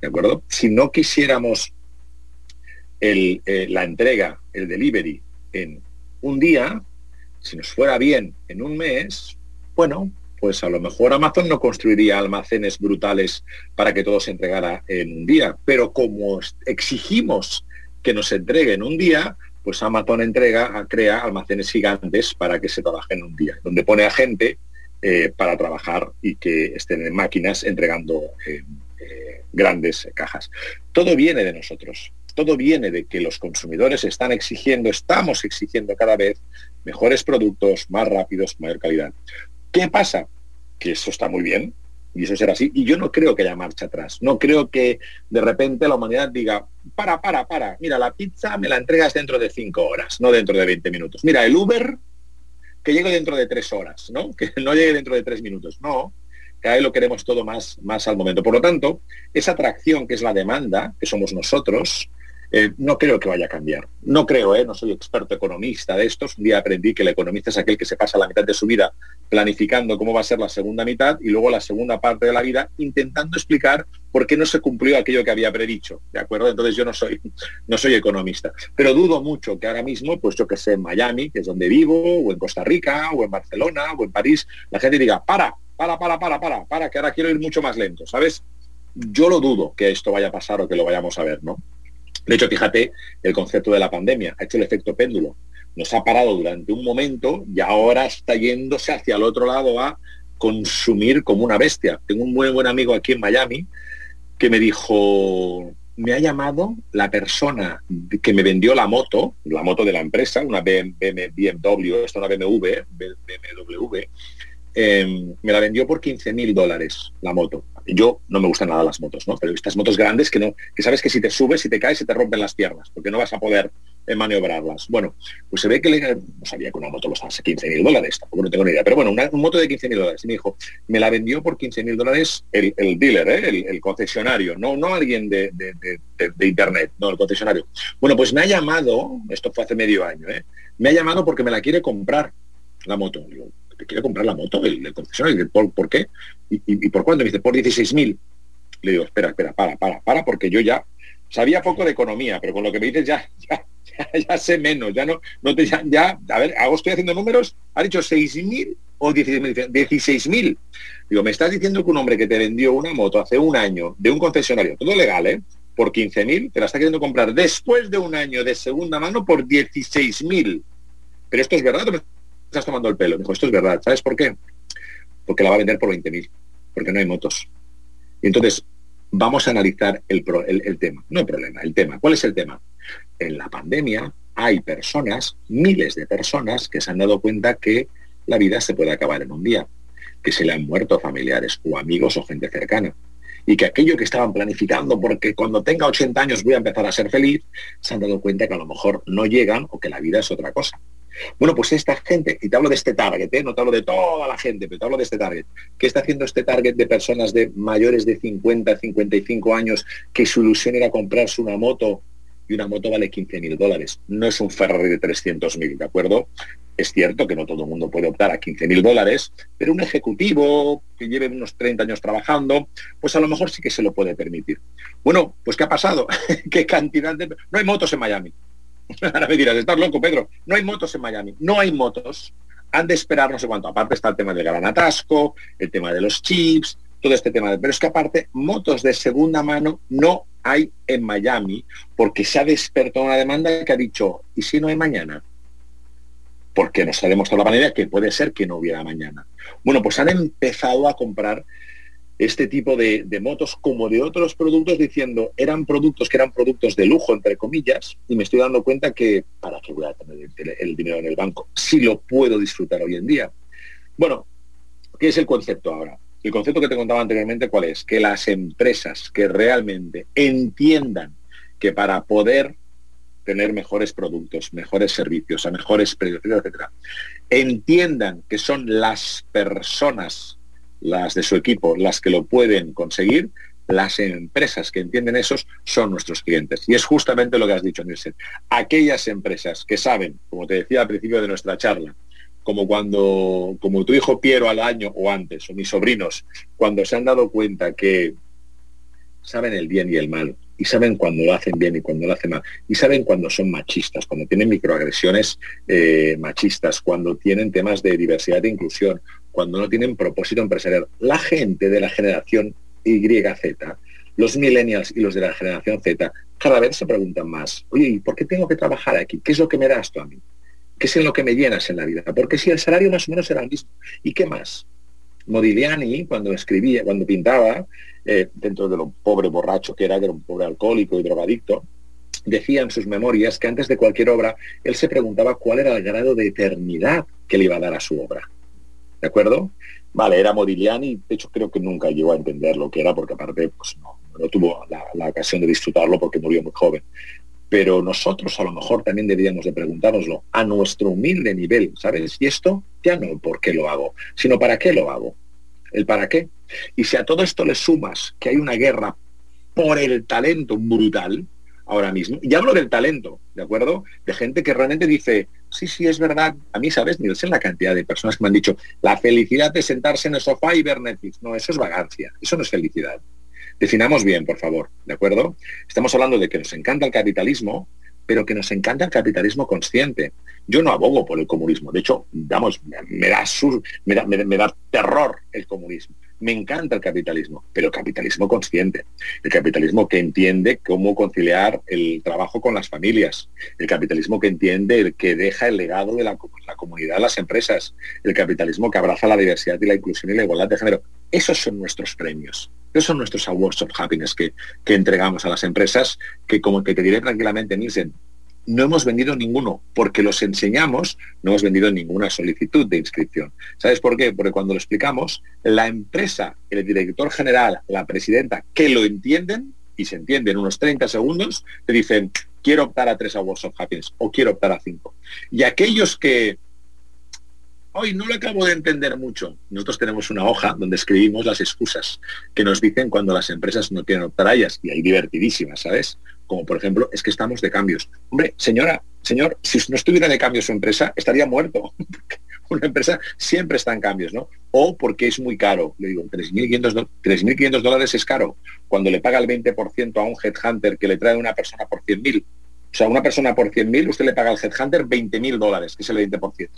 ¿De acuerdo? Si no quisiéramos eh, la entrega, el delivery en un día, si nos fuera bien en un mes, bueno, pues a lo mejor Amazon no construiría almacenes brutales para que todo se entregara en un día, pero como exigimos que nos entregue en un día, pues Amazon entrega, crea almacenes gigantes para que se trabaje en un día, donde pone a gente eh, para trabajar y que estén en máquinas entregando eh, eh, grandes cajas. Todo viene de nosotros, todo viene de que los consumidores están exigiendo, estamos exigiendo cada vez mejores productos, más rápidos, mayor calidad. ¿Qué pasa? Que eso está muy bien y eso será así. Y yo no creo que haya marcha atrás. No creo que de repente la humanidad diga, para, para, para, mira, la pizza me la entregas dentro de cinco horas, no dentro de 20 minutos. Mira, el Uber, que llegue dentro de tres horas, ¿no? Que no llegue dentro de tres minutos. No, que ahí lo queremos todo más, más al momento. Por lo tanto, esa atracción que es la demanda, que somos nosotros, eh, no creo que vaya a cambiar. No creo, ¿eh? no soy experto economista de estos. Un día aprendí que el economista es aquel que se pasa la mitad de su vida planificando cómo va a ser la segunda mitad y luego la segunda parte de la vida intentando explicar por qué no se cumplió aquello que había predicho. ¿De acuerdo? Entonces yo no soy, no soy economista. Pero dudo mucho que ahora mismo, pues yo que sé, en Miami, que es donde vivo, o en Costa Rica, o en Barcelona, o en París, la gente diga, para, para, para, para, para, para, que ahora quiero ir mucho más lento, ¿sabes? Yo lo dudo que esto vaya a pasar o que lo vayamos a ver, ¿no? De hecho, fíjate, el concepto de la pandemia ha hecho el efecto péndulo. Nos ha parado durante un momento y ahora está yéndose hacia el otro lado a consumir como una bestia. Tengo un muy buen amigo aquí en Miami que me dijo, me ha llamado la persona que me vendió la moto, la moto de la empresa, una BMW, esto una BMW, BMW, em, me la vendió por 15 mil dólares la moto yo no me gustan nada las motos, ¿no? Pero estas motos grandes que no, que sabes que si te subes, si te caes, se te rompen las piernas, porque no vas a poder eh, maniobrarlas. Bueno, pues se ve que le, no sabía que una moto los hace 15 mil dólares, tampoco no tengo ni idea, pero bueno, una, moto de 15 mil dólares. Y me dijo, me la vendió por 15 mil dólares el, dealer, ¿eh? el, concesionario, no, no alguien de, internet, no, el concesionario. Bueno, pues me ha llamado, esto fue hace medio año, ¿eh? me ha llamado porque me la quiere comprar la moto que quiere comprar la moto del, concesionario. ¿Por, ¿Por qué? ¿Y, por cuánto? Me dice, por 16.000. Le digo, espera, espera, para, para, para, porque yo ya sabía poco de economía, pero con lo que me dices ya, ya, sé menos, ya no, no te, ya, a ver, hago, estoy haciendo números, ha dicho 6.000 o 16.000. 16.000. Digo, me estás diciendo que un hombre que te vendió una moto hace un año de un concesionario, todo legal, ¿eh? Por 15.000, te la está queriendo comprar después de un año de segunda mano por 16.000. Pero esto es verdad, estás tomando el pelo. Dijo, esto es verdad. ¿Sabes por qué? Porque la va a vender por 20.000, porque no hay motos. Y entonces, vamos a analizar el, el, tema. No hay problema, el tema. ¿Cuál es el tema? En la pandemia hay personas, miles de personas, que se han dado cuenta que la vida se puede acabar en un día, que se le han muerto familiares o amigos o gente cercana. Y que aquello que estaban planificando, porque cuando tenga 80 años voy a empezar a ser feliz, se han dado cuenta que a lo mejor no llegan o que la vida es otra cosa. Bueno, pues esta gente, y te hablo de este target, ¿eh? no te hablo de toda la gente, pero te hablo de este target. ¿Qué está haciendo este target de personas de mayores de 50, 55 años que su ilusión era comprarse una moto y una moto vale 15 mil dólares? No es un Ferrari de 300 mil, ¿de acuerdo? Es cierto que no todo el mundo puede optar a 15 mil dólares, pero un ejecutivo que lleve unos 30 años trabajando, pues a lo mejor sí que se lo puede permitir. Bueno, pues ¿qué ha pasado? ¿Qué cantidad de... No hay motos en Miami. Ahora me dirás, estás loco, Pedro. No hay motos en Miami. No hay motos. Han de esperar no sé cuánto. Aparte está el tema del gran atasco, el tema de los chips, todo este tema. Pero es que aparte, motos de segunda mano no hay en Miami porque se ha despertado una demanda que ha dicho, ¿y si no hay mañana? Porque nos ha demostrado la manera que puede ser que no hubiera mañana. Bueno, pues han empezado a comprar este tipo de, motos como de otros productos diciendo eran productos que eran productos de lujo entre comillas y me estoy dando cuenta que para qué voy a tener el, dinero en el banco si lo puedo disfrutar hoy en día. Bueno qué es el concepto ahora el concepto que te contaba anteriormente cuál es que las empresas que realmente entiendan que para poder tener mejores productos, mejores servicios, a mejores precios, etcétera, entiendan que son las personas las de su equipo, las que lo pueden conseguir, las empresas que entienden esos son nuestros clientes. Y es justamente lo que has dicho, Nielsen. Aquellas empresas que saben, como te decía al principio de nuestra charla, como cuando, como tu hijo Piero al año o antes, o mis sobrinos, cuando se han dado cuenta que saben el bien y el mal, y saben cuando lo hacen bien y cuando lo hacen mal, y saben cuando son machistas, cuando tienen microagresiones eh, machistas, cuando tienen temas de diversidad e inclusión, cuando no tienen propósito empresarial. La gente de la generación YZ, los millennials y los de la generación Z, cada vez se preguntan más, oye, ¿y por qué tengo que trabajar aquí? ¿Qué es lo que me das tú a mí? ¿Qué es en lo que me llenas en la vida? Porque si el salario más o menos era el mismo. ¿Y qué más? Modigliani, cuando escribía, cuando pintaba, eh, dentro de lo pobre borracho que era, que era un pobre alcohólico y drogadicto, decía en sus memorias que antes de cualquier obra, él se preguntaba cuál era el grado de eternidad que le iba a dar a su obra. ¿De acuerdo? Vale, era Modigliani, de hecho creo que nunca llegó a entender lo que era, porque aparte pues, no, tuvo la, ocasión de disfrutarlo porque murió muy joven. Pero nosotros a lo mejor también deberíamos de preguntárnoslo a nuestro humilde nivel, ¿sabes? Y esto ya no por qué lo hago, sino para qué lo hago. El para qué. Y si a todo esto le sumas que hay una guerra por el talento brutal, ahora mismo. Y hablo del talento, ¿de acuerdo? De gente que realmente dice, sí, sí, es verdad. A mí, ¿sabes? Ni sé la cantidad de personas que me han dicho, la felicidad de sentarse en el sofá y ver Netflix. No, eso es vagancia, eso no es felicidad. Definamos bien, por favor, ¿de acuerdo? Estamos hablando de que nos encanta el capitalismo, pero que nos encanta el capitalismo consciente. Yo no abogo por el comunismo, de hecho, vamos, me da, me da terror el comunismo. Me encanta el capitalismo, pero el capitalismo consciente, el capitalismo que entiende cómo conciliar el trabajo con las familias, el capitalismo que entiende el que deja el legado de la, comunidad a las empresas, el capitalismo que abraza la diversidad y la inclusión y la igualdad de género. Esos son nuestros premios. Esos son nuestros awards of happiness que, que entregamos a las empresas, que como que te diré tranquilamente, Nielsen, no hemos vendido ninguno, porque los enseñamos, no hemos vendido ninguna solicitud de inscripción. ¿Sabes por qué? Porque cuando lo explicamos, la empresa, el director general, la presidenta, que lo entienden, y se entiende en unos 30 segundos, te dicen, quiero optar a tres Awards of Happiness o quiero optar a cinco. Y aquellos que hoy no lo acabo de entender mucho. Nosotros tenemos una hoja donde escribimos las excusas que nos dicen cuando las empresas no quieren optar a ellas, y hay divertidísimas, ¿sabes? Como por ejemplo, es que estamos de cambios. Hombre, señora, señor, si no estuviera de cambio su empresa, estaría muerto. una empresa siempre está en cambios, ¿no? O porque es muy caro. Le digo, 3.500 dólares es caro. Cuando le paga el 20% a un headhunter que le trae una persona por 100.000, O sea, una persona por 100.000, usted le paga al headhunter 20.000 dólares, que es el 20%.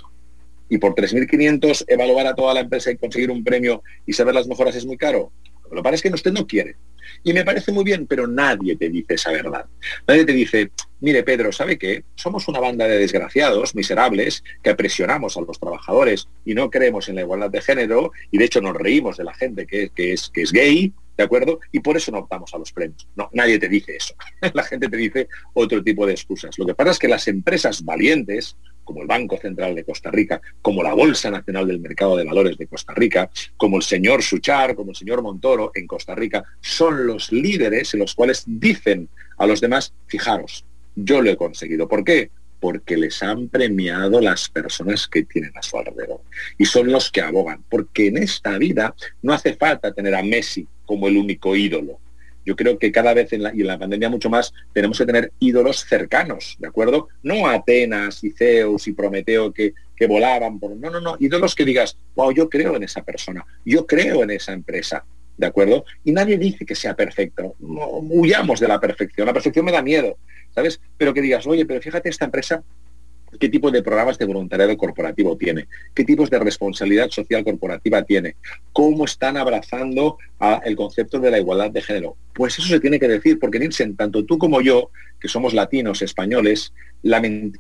Y por 3.500 evaluar a toda la empresa y conseguir un premio y saber las mejoras es muy caro. Lo que pasa es que usted no quiere. Y me parece muy bien, pero nadie te dice esa verdad. Nadie te dice, mire Pedro, ¿sabe qué? Somos una banda de desgraciados, miserables, que presionamos a los trabajadores y no creemos en la igualdad de género y de hecho nos reímos de la gente que, es, que es gay, ¿de acuerdo? Y por eso no optamos a los premios. No, nadie te dice eso. la gente te dice otro tipo de excusas. Lo que pasa es que las empresas valientes, como el Banco Central de Costa Rica, como la Bolsa Nacional del Mercado de Valores de Costa Rica, como el señor Suchar, como el señor Montoro en Costa Rica, son los líderes en los cuales dicen a los demás, fijaros, yo lo he conseguido. ¿Por qué? Porque les han premiado las personas que tienen a su alrededor. Y son los que abogan. Porque en esta vida no hace falta tener a Messi como el único ídolo yo creo que cada vez en la, y en la pandemia mucho más tenemos que tener ídolos cercanos, ¿de acuerdo? No Atenas y Zeus y Prometeo que, que volaban por... No, no, no, ídolos que digas, wow, yo creo en esa persona, yo creo en esa empresa, ¿de acuerdo? Y nadie dice que sea perfecto, no, huyamos de la perfección, la perfección me da miedo, ¿sabes? Pero que digas, oye, pero fíjate, esta empresa qué tipo de programas de voluntariado corporativo tiene, qué tipos de responsabilidad social corporativa tiene, cómo están abrazando el concepto de la igualdad de género. Pues eso se tiene que decir, porque Nielsen, tanto tú como yo, que somos latinos, españoles,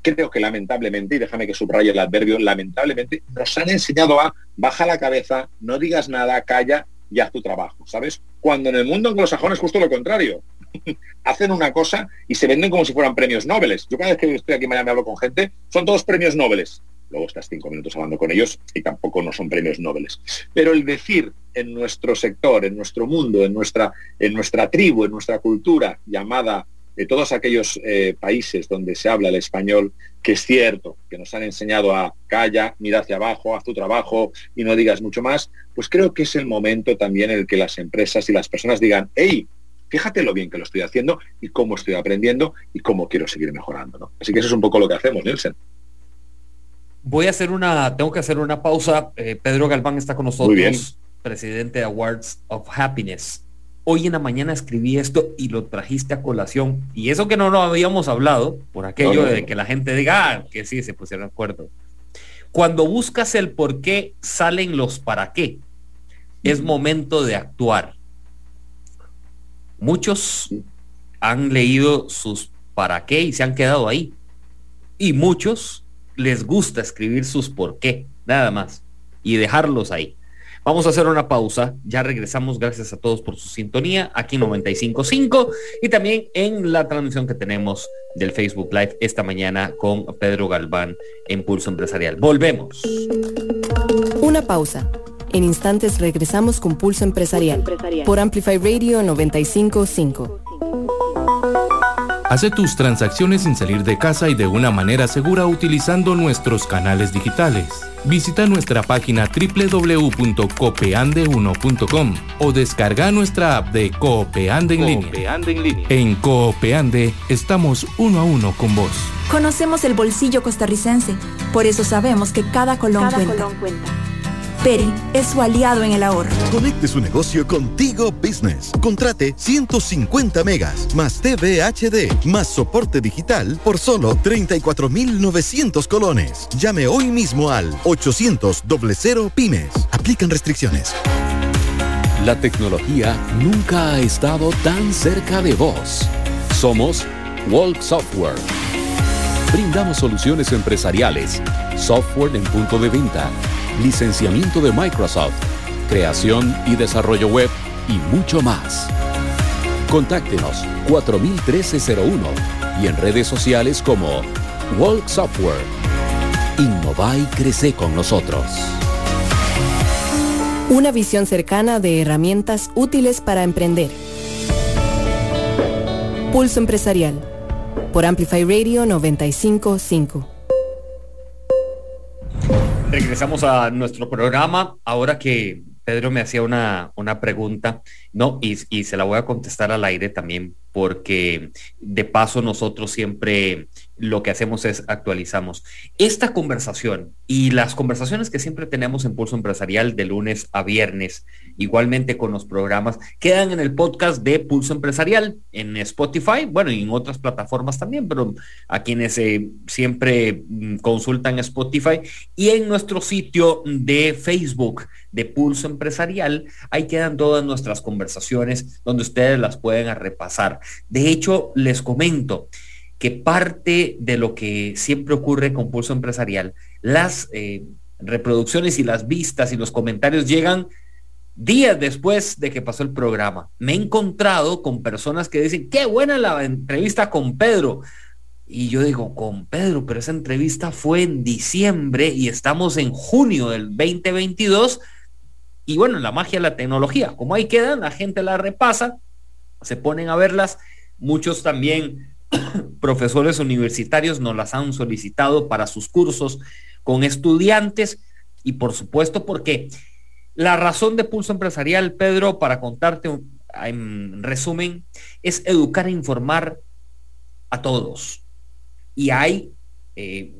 creo que lamentablemente, y déjame que subraye el adverbio, lamentablemente nos han enseñado a baja la cabeza, no digas nada, calla y haz tu trabajo, ¿sabes? Cuando en el mundo anglosajón es justo lo contrario hacen una cosa y se venden como si fueran premios Nobel. Yo cada vez que estoy aquí en Miami hablo con gente, son todos premios Nobel. Luego estás cinco minutos hablando con ellos y tampoco no son premios Nobel. Pero el decir en nuestro sector, en nuestro mundo, en nuestra, en nuestra tribu, en nuestra cultura llamada de todos aquellos eh, países donde se habla el español, que es cierto, que nos han enseñado a calla, mira hacia abajo, haz tu trabajo y no digas mucho más, pues creo que es el momento también en el que las empresas y las personas digan, hey, fíjate lo bien que lo estoy haciendo y cómo estoy aprendiendo y cómo quiero seguir mejorando. Así que eso es un poco lo que hacemos, Nielsen. Voy a hacer una, tengo que hacer una pausa. Eh, Pedro Galván está con nosotros, presidente de Awards of Happiness. Hoy en la mañana escribí esto y lo trajiste a colación. Y eso que no lo habíamos hablado, por aquello de que la gente diga ah, que sí, se pusieron de acuerdo. Cuando buscas el por qué, salen los para qué. Es momento de actuar Muchos han leído sus para qué y se han quedado ahí. Y muchos les gusta escribir sus por qué, nada más, y dejarlos ahí. Vamos a hacer una pausa, ya regresamos, gracias a todos por su sintonía, aquí 95.5 y también en la transmisión que tenemos del Facebook Live esta mañana con Pedro Galván en Pulso Empresarial. Volvemos. Una pausa. En instantes regresamos con Pulso Empresarial, por Amplify Radio 955. Hace tus transacciones sin salir de casa y de una manera segura utilizando nuestros canales digitales. Visita nuestra página www.copeande1.com o descarga nuestra app de Coopeande en, línea. en Coopeande estamos uno a uno con vos. Conocemos el bolsillo costarricense, por eso sabemos que cada colón, cuenta. Peri es su aliado en el ahorro. Conecte su negocio contigo Business. Contrate 150 megas, más TV HD, más soporte digital por solo 34,900 colones. Llame hoy mismo al 800 00 Pymes. Aplican restricciones. La tecnología nunca ha estado tan cerca de vos. Somos Walk Software. Brindamos soluciones empresariales, software en punto de venta licenciamiento de Microsoft, creación y desarrollo web y mucho más. Contáctenos 401301 y en redes sociales como Walk Software. Innova y crece con nosotros. Una visión cercana de herramientas útiles para emprender. Pulso Empresarial. Por Amplify Radio 955. Regresamos a nuestro programa. Ahora que Pedro me hacía una, una pregunta, no, y, se la voy a contestar al aire también, porque de paso nosotros siempre lo que hacemos es actualizamos. Esta conversación y las conversaciones que siempre tenemos en Pulso Empresarial de lunes a viernes, igualmente con los programas, quedan en el podcast de Pulso Empresarial en Spotify, bueno, y en otras plataformas también, pero a quienes eh, siempre mm, consultan Spotify y en nuestro sitio de Facebook de Pulso Empresarial, ahí quedan todas nuestras conversaciones donde ustedes las pueden repasar. De hecho, les comento, que parte de lo que siempre ocurre con Pulso Empresarial, las eh, reproducciones y las vistas y los comentarios llegan días después de que pasó el programa. Me he encontrado con personas que dicen, qué buena la entrevista con Pedro. Y yo digo, con Pedro, pero esa entrevista fue en diciembre y estamos en junio del 2022. Y bueno, la magia de la tecnología, como ahí quedan, la gente la repasa, se ponen a verlas. Muchos también profesores universitarios nos las han solicitado para sus cursos con estudiantes y por supuesto porque la razón de Pulso Empresarial, Pedro, para contarte en resumen, es educar e informar a todos. Y hay eh,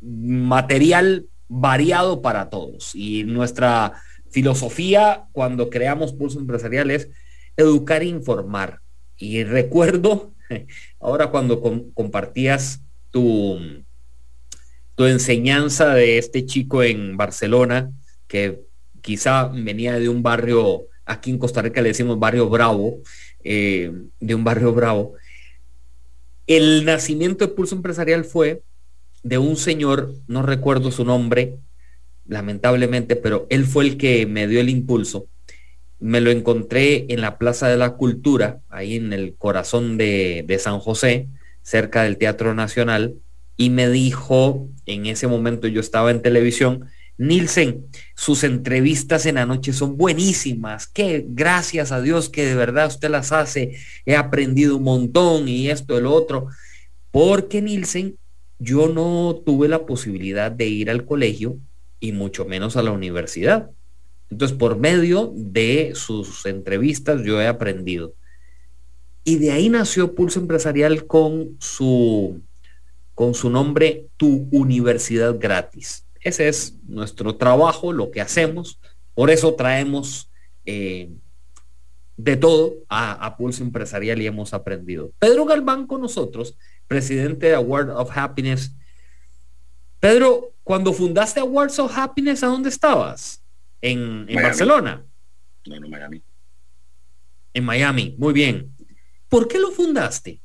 material variado para todos. Y nuestra filosofía cuando creamos Pulso Empresarial es educar e informar. Y recuerdo Ahora cuando compartías tu, enseñanza de este chico en Barcelona, que quizá venía de un barrio, aquí en Costa Rica le decimos barrio bravo, eh, de un barrio bravo, el nacimiento de Pulso Empresarial fue de un señor, no recuerdo su nombre, lamentablemente, pero él fue el que me dio el impulso me lo encontré en la Plaza de la Cultura, ahí en el corazón de, San José, cerca del Teatro Nacional, y me dijo, en ese momento yo estaba en televisión, Nielsen, sus entrevistas en la noche son buenísimas, que gracias a Dios que de verdad usted las hace, he aprendido un montón y esto, el otro, porque Nielsen, yo no tuve la posibilidad de ir al colegio y mucho menos a la universidad. Entonces, por medio de sus entrevistas yo he aprendido. Y de ahí nació Pulso Empresarial con su, con su nombre Tu Universidad Gratis. Ese es nuestro trabajo, lo que hacemos. Por eso traemos eh, de todo a, a, Pulso Empresarial y hemos aprendido. Pedro Galván con nosotros, presidente de Award of Happiness. Pedro, cuando fundaste Awards of Happiness, ¿a dónde estabas? En, Barcelona. No, no, Miami. En Miami, muy bien. ¿Por qué lo fundaste?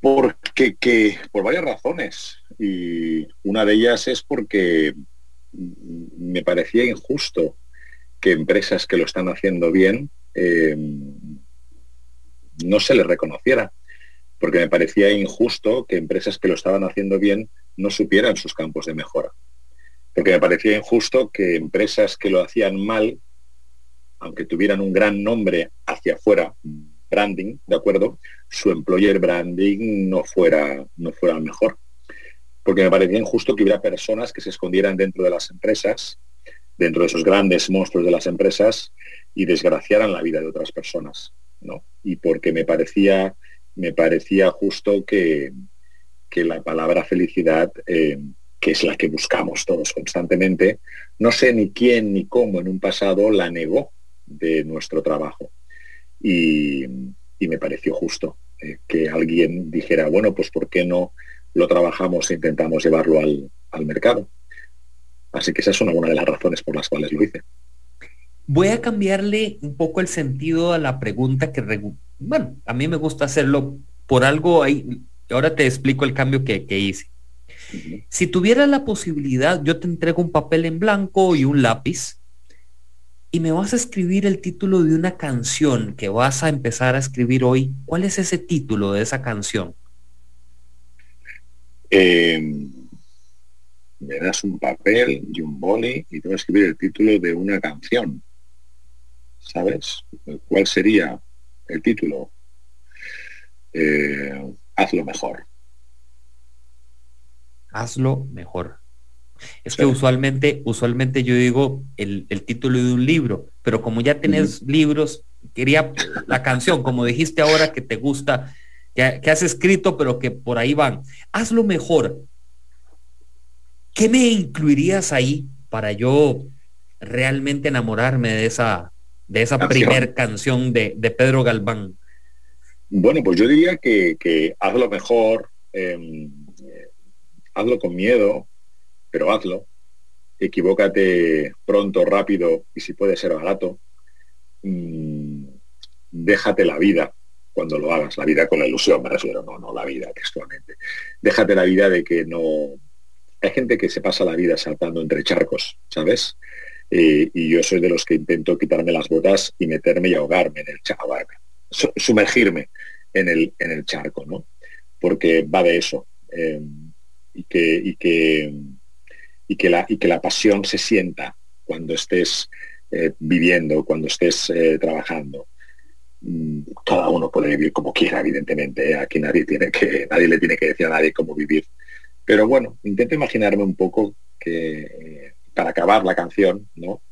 Porque que, por varias razones. Y una de ellas es porque me parecía injusto que empresas que lo están haciendo bien em, no se les reconociera. Porque me parecía injusto que empresas que lo estaban haciendo bien no supieran sus campos de mejora porque me parecía injusto que empresas que lo hacían mal, aunque tuvieran un gran nombre hacia afuera, branding, ¿de acuerdo? Su employer branding no fuera, no fuera mejor. Porque me parecía injusto que hubiera personas que se escondieran dentro de las empresas, dentro de esos grandes monstruos de las empresas, y desgraciaran la vida de otras personas. ¿no? Y porque me parecía, me parecía justo que, que la palabra felicidad eh, que es la que buscamos todos constantemente, no sé ni quién ni cómo en un pasado la negó de nuestro trabajo. Y, me pareció justo eh, que alguien dijera, bueno, pues ¿por qué no lo trabajamos e intentamos llevarlo al, mercado? Así que esa es una, una de las razones por las cuales lo hice. Voy a cambiarle un poco el sentido a la pregunta que, bueno, a mí me gusta hacerlo por algo ahí. Ahora te explico el cambio que, que hice. Si tuviera la posibilidad, yo te entrego un papel en blanco y un lápiz y me vas a escribir el título de una canción que vas a empezar a escribir hoy. ¿Cuál es ese título de esa canción? Em, me das un papel y un boli y te voy a escribir el título de una canción. ¿Sabes? ¿Cuál sería el título? Eh, hazlo mejor hazlo mejor. Es que usualmente, usualmente yo digo el, título de un libro, pero como ya tenés libros, quería la canción, como dijiste ahora que te gusta que, has escrito, pero que por ahí van. Hazlo mejor. ¿Qué me incluirías ahí para yo realmente enamorarme de esa, de esa primer canción de, Pedro Galván? Bueno, pues yo diría que, hazlo mejor, em, hazlo con miedo, pero hazlo. Equivócate pronto, rápido y si puede ser barato. Mm, déjate la vida cuando lo hagas, la vida con la ilusión, me refiero, no, no la vida textualmente. Déjate la vida de que no... Hay gente que se pasa la vida saltando entre charcos, ¿sabes? y yo soy de los que intento quitarme las botas y meterme y ahogarme en el charco, sumergirme en el, en el charco, ¿no? Porque va de eso. Eh, y, que, y, que, y, que la, y que la pasión se sienta cuando estés eh, viviendo, cuando estés eh, trabajando. Mm, cada uno puede vivir como quiera, evidentemente. ¿eh? Aquí nadie tiene que, nadie le tiene que decir a nadie cómo vivir. Pero bueno, intento imaginarme un poco que para acabar la canción, ¿no?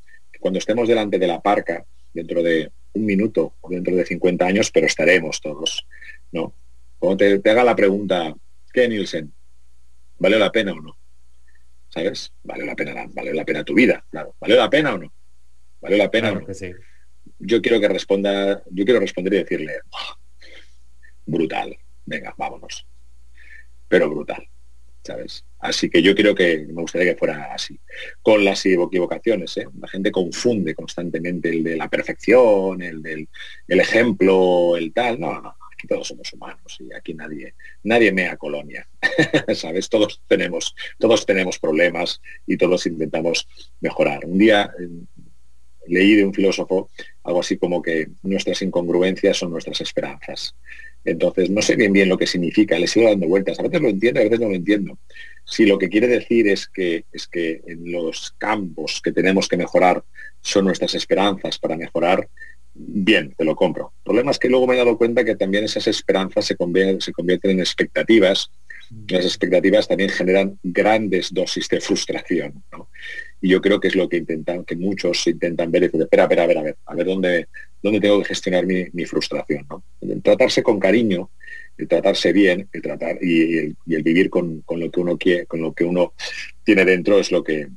cuando estemos delante de la parca, dentro de un minuto o dentro de 50 años, pero estaremos todos, ¿no? Cuando te, haga la pregunta, ¿qué Nielsen? ¿Vale la pena o no? ¿Sabes? Vale la pena, vale la pena tu vida, claro. ¿Vale la pena o no? ¿Vale la pena o no? yo quiero que responda, yo quiero responder y decirle, brutal, venga, vámonos. Pero brutal, ¿sabes? Así que yo creo que me gustaría que fuera así. Con las equivocaciones, ¿eh? La gente confunde constantemente el de la perfección, el del el ejemplo, el tal. No, no, aquí todos somos humanos y aquí nadie, nadie mea colonia. ¿Sabes? Todos tenemos, todos tenemos problemas y todos intentamos mejorar. Un día leí de un filósofo algo así como que nuestras incongruencias son nuestras esperanzas. Entonces, no sé bien bien lo que significa, le sigo dando vueltas. A veces lo entiendo, a veces no lo entiendo. Si lo que quiere decir es que, es que en los campos que tenemos que mejorar son nuestras esperanzas para mejorar, bien, te lo compro. El problema es que luego me he dado cuenta que también esas esperanzas se convierten, se convierten en expectativas. Las expectativas también generan grandes dosis de frustración. Y yo creo que es lo que intentan, que muchos intentan ver y decir, espera, espera, a ver, a ver, a ver dónde, dónde tengo que gestionar mi, frustración. ¿no? Tratarse con cariño, el tratarse bien, el tratar y el, vivir con, lo que uno quiere, con lo que uno tiene dentro es lo que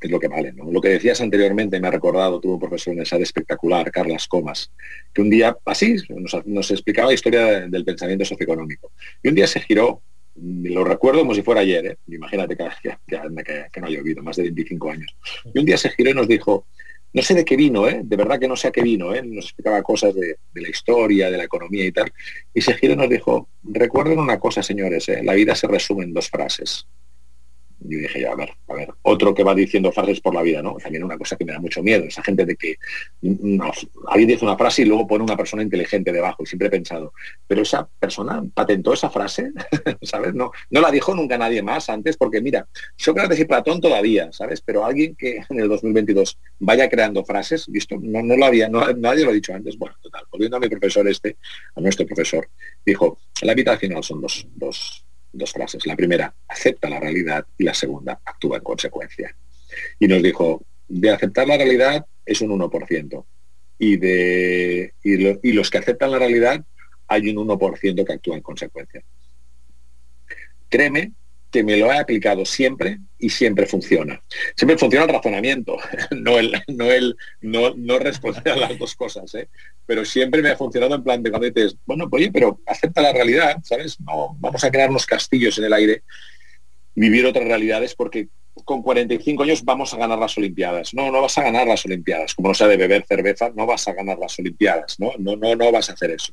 es lo que vale. ¿no? Lo que decías anteriormente me ha recordado, tuvo un profesor en esa espectacular, Carlas Comas, que un día así nos, explicaba la historia del pensamiento socioeconómico. Y un día se giró lo recuerdo como si fuera ayer, ¿eh? imagínate que, que, no ha llovido, más de 25 años. Y un día se giró y nos dijo, no sé de qué vino, ¿eh? de verdad que no sé a qué vino, ¿eh? nos explicaba cosas de, la historia, de la economía y tal, y se giró y nos dijo, recuerden una cosa, señores, ¿eh? la vida se resume en dos frases, yo dije, ya, a ver, a ver, otro que va diciendo frases por la vida, ¿no? También una cosa que me da mucho miedo, esa gente de que mm, alguien dice una frase y luego pone una persona inteligente debajo, y siempre he pensado, pero esa persona patentó esa frase, ¿sabes? No, no la dijo nunca nadie más antes, porque mira, Sócrates y Platón todavía, ¿sabes? Pero alguien que en el 2022 vaya creando frases, visto, no, no lo había, nadie lo ha dicho antes. Bueno, total, volviendo a mi profesor este, a nuestro profesor, dijo, la vida al final son dos, dos dos frases. La primera, acepta la realidad y la segunda, actúa en consecuencia. Y nos dijo, de aceptar la realidad es un 1%. Y, de, y, los que aceptan la realidad hay un 1% que actúa en consecuencia. Créeme me lo he aplicado siempre y siempre funciona. Siempre funciona el razonamiento, no el, no el, no, no responder a las dos cosas, ¿eh? pero siempre me ha funcionado en plan de cuando bueno, pues, oye, pero acepta la realidad, ¿sabes? No, vamos a crear unos castillos en el aire vivir otras realidades porque con 45 años vamos a ganar las Olimpiadas. No, no vas a ganar las Olimpiadas. Como no sea de beber cerveza, no vas a ganar las Olimpiadas. No, no, no, no vas a hacer eso.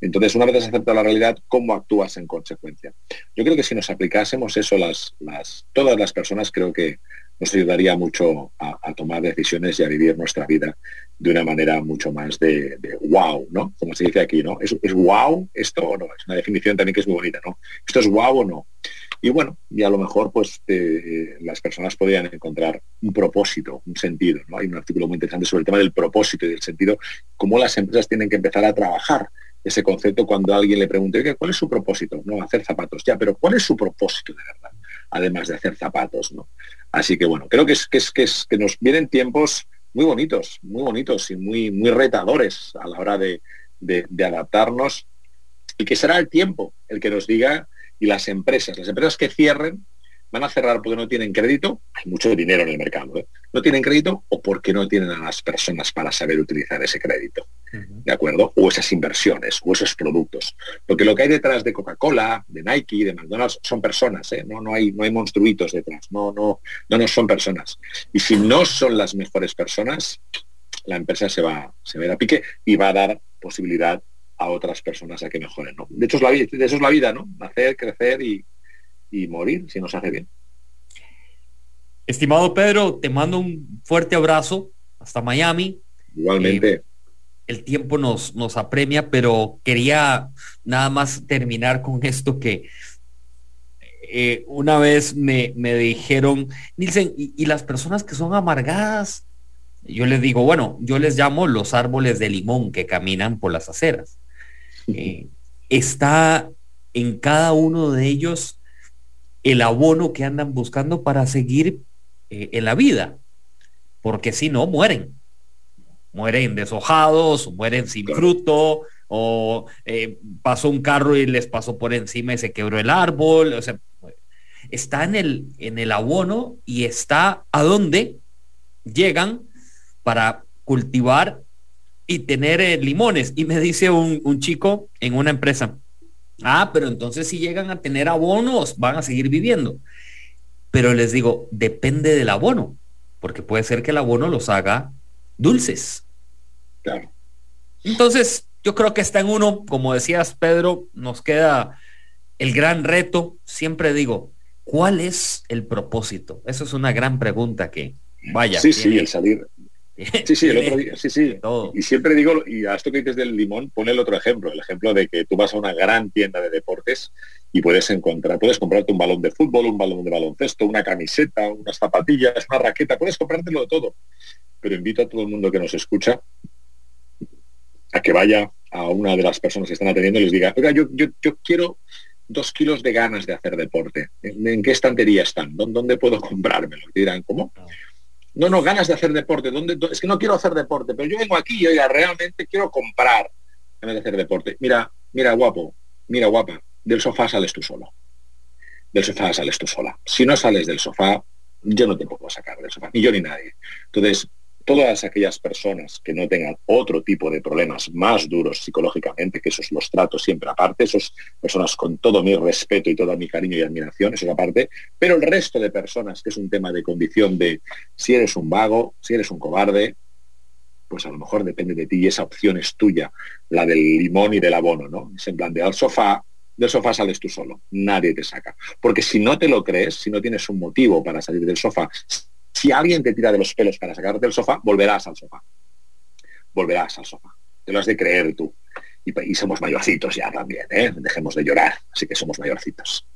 Entonces, una vez has aceptado la realidad, ¿cómo actúas en consecuencia? Yo creo que si nos aplicásemos eso las, las, todas las personas, creo que nos ayudaría mucho a, tomar decisiones y a vivir nuestra vida de una manera mucho más de, wow, ¿no? Como se dice aquí, ¿no? ¿Es, ¿Es, wow esto o no? Es una definición también que es muy bonita, ¿no? ¿Esto es wow o no? Y bueno, y a lo mejor pues eh, las personas podrían encontrar un propósito, un sentido. ¿no? Hay un artículo muy interesante sobre el tema del propósito y del sentido, cómo las empresas tienen que empezar a trabajar ese concepto cuando alguien le pregunta, ¿cuál es su propósito? No, hacer zapatos. Ya, pero ¿cuál es su propósito de verdad? Además de hacer zapatos, ¿no? Así que bueno, creo que es que es que es que nos vienen tiempos muy bonitos, muy bonitos y muy, muy retadores a la hora de, de adaptarnos y que será el tiempo el que nos diga y las empresas, las empresas que cierren van a cerrar porque no tienen crédito, hay mucho dinero en el mercado, ¿eh? no tienen crédito o porque no tienen a las personas para saber utilizar ese crédito, ¿de acuerdo? O esas inversiones, o esos productos. Porque lo que hay detrás de Coca-Cola, de Nike, de McDonald's, son personas, ¿eh? no, no, hay, no hay monstruitos detrás, no, no, no, no son personas. Y si no son las mejores personas, la empresa se va, se va a, pique y va a dar posibilidad a otras personas a que mejoren. ¿no? De hecho, es la, de eso es la vida, ¿no? Nacer, crecer y, y morir si nos hace bien. Estimado Pedro, te mando un fuerte abrazo hasta Miami. Igualmente. Eh, el tiempo nos, nos apremia, pero quería nada más terminar con esto que eh, una vez me, me dijeron, Nielsen, ¿y, las personas que son amargadas? Yo les digo, bueno, yo les llamo los árboles de limón que caminan por las aceras. Eh, está en cada uno de ellos el abono que andan buscando para seguir eh, en la vida, porque si no, mueren. Mueren deshojados, mueren sin fruto, o eh, pasó un carro y les pasó por encima y se quebró el árbol. O sea, está en el, en el abono y está a donde llegan para cultivar y tener eh, limones. Y me dice un, un chico en una empresa, Ah, pero entonces si llegan a tener abonos, van a seguir viviendo. Pero les digo, depende del abono, porque puede ser que el abono los haga dulces. Claro. Entonces, yo creo que está en uno, como decías, Pedro, nos queda el gran reto. Siempre digo, ¿cuál es el propósito? Eso es una gran pregunta que, vaya. Sí, sí, el salir, Sí, sí, el otro día, sí, sí. Y siempre digo, y a esto que dices del limón, pone el otro ejemplo, el ejemplo de que tú vas a una gran tienda de deportes y puedes encontrar, puedes comprarte un balón de fútbol, un balón de baloncesto, una camiseta, unas zapatillas, una raqueta, puedes comprártelo de todo. Pero invito a todo el mundo que nos escucha a que vaya a una de las personas que están atendiendo y les diga, oiga, yo, yo, quiero dos kilos de ganas de hacer deporte. ¿En, qué estantería están? ¿Dónde, puedo comprármelo? Y dirán, ¿cómo? No, no, ganas de hacer deporte. ¿Dónde, es que no quiero hacer deporte, pero yo vengo aquí y oiga, realmente quiero comprar en vez de hacer deporte. Mira, mira, guapo, mira, guapa, del sofá sales tú solo. Del sofá sales tú sola. Si no sales del sofá, yo no te puedo sacar del sofá, ni yo ni nadie. Entonces, todas aquellas personas que no tengan otro tipo de problemas más duros psicológicamente, que esos los trato siempre aparte, esas personas con todo mi respeto y todo mi cariño y admiración, eso es aparte, pero el resto de personas, que es un tema de condición de si eres un vago, si eres un cobarde, pues a lo mejor depende de ti y esa opción es tuya, la del limón y del abono, ¿no? Es en plan de al sofá, del sofá sales tú solo, nadie te saca. Porque si no te lo crees, si no tienes un motivo para salir del sofá, si alguien te tira de los pelos para sacarte del sofá, volverás al sofá. Volverás al sofá. Te lo has de creer tú. Y, somos mayorcitos ya también, ¿eh? Dejemos de llorar. Así que somos mayorcitos.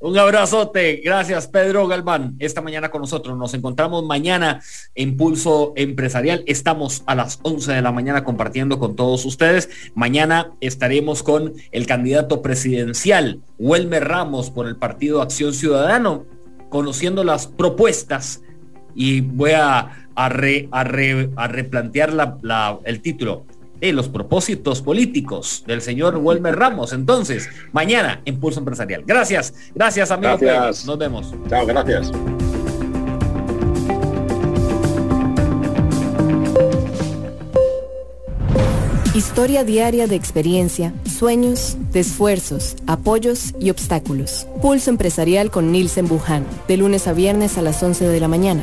Un abrazote. Gracias, Pedro Galván. Esta mañana con nosotros. Nos encontramos mañana en Pulso Empresarial. Estamos a las 11 de la mañana compartiendo con todos ustedes. Mañana estaremos con el candidato presidencial, Welmer Ramos, por el Partido Acción Ciudadano, conociendo las propuestas y voy a, a, replantear el título de los propósitos políticos del señor Wilmer Ramos. Entonces, mañana en Pulso Empresarial. Gracias, gracias amigos. Nos vemos. Chao, gracias. Historia diaria de experiencia, sueños, de esfuerzos, apoyos y obstáculos. Pulso Empresarial con Nielsen Buján, de lunes a viernes a las 11 de la mañana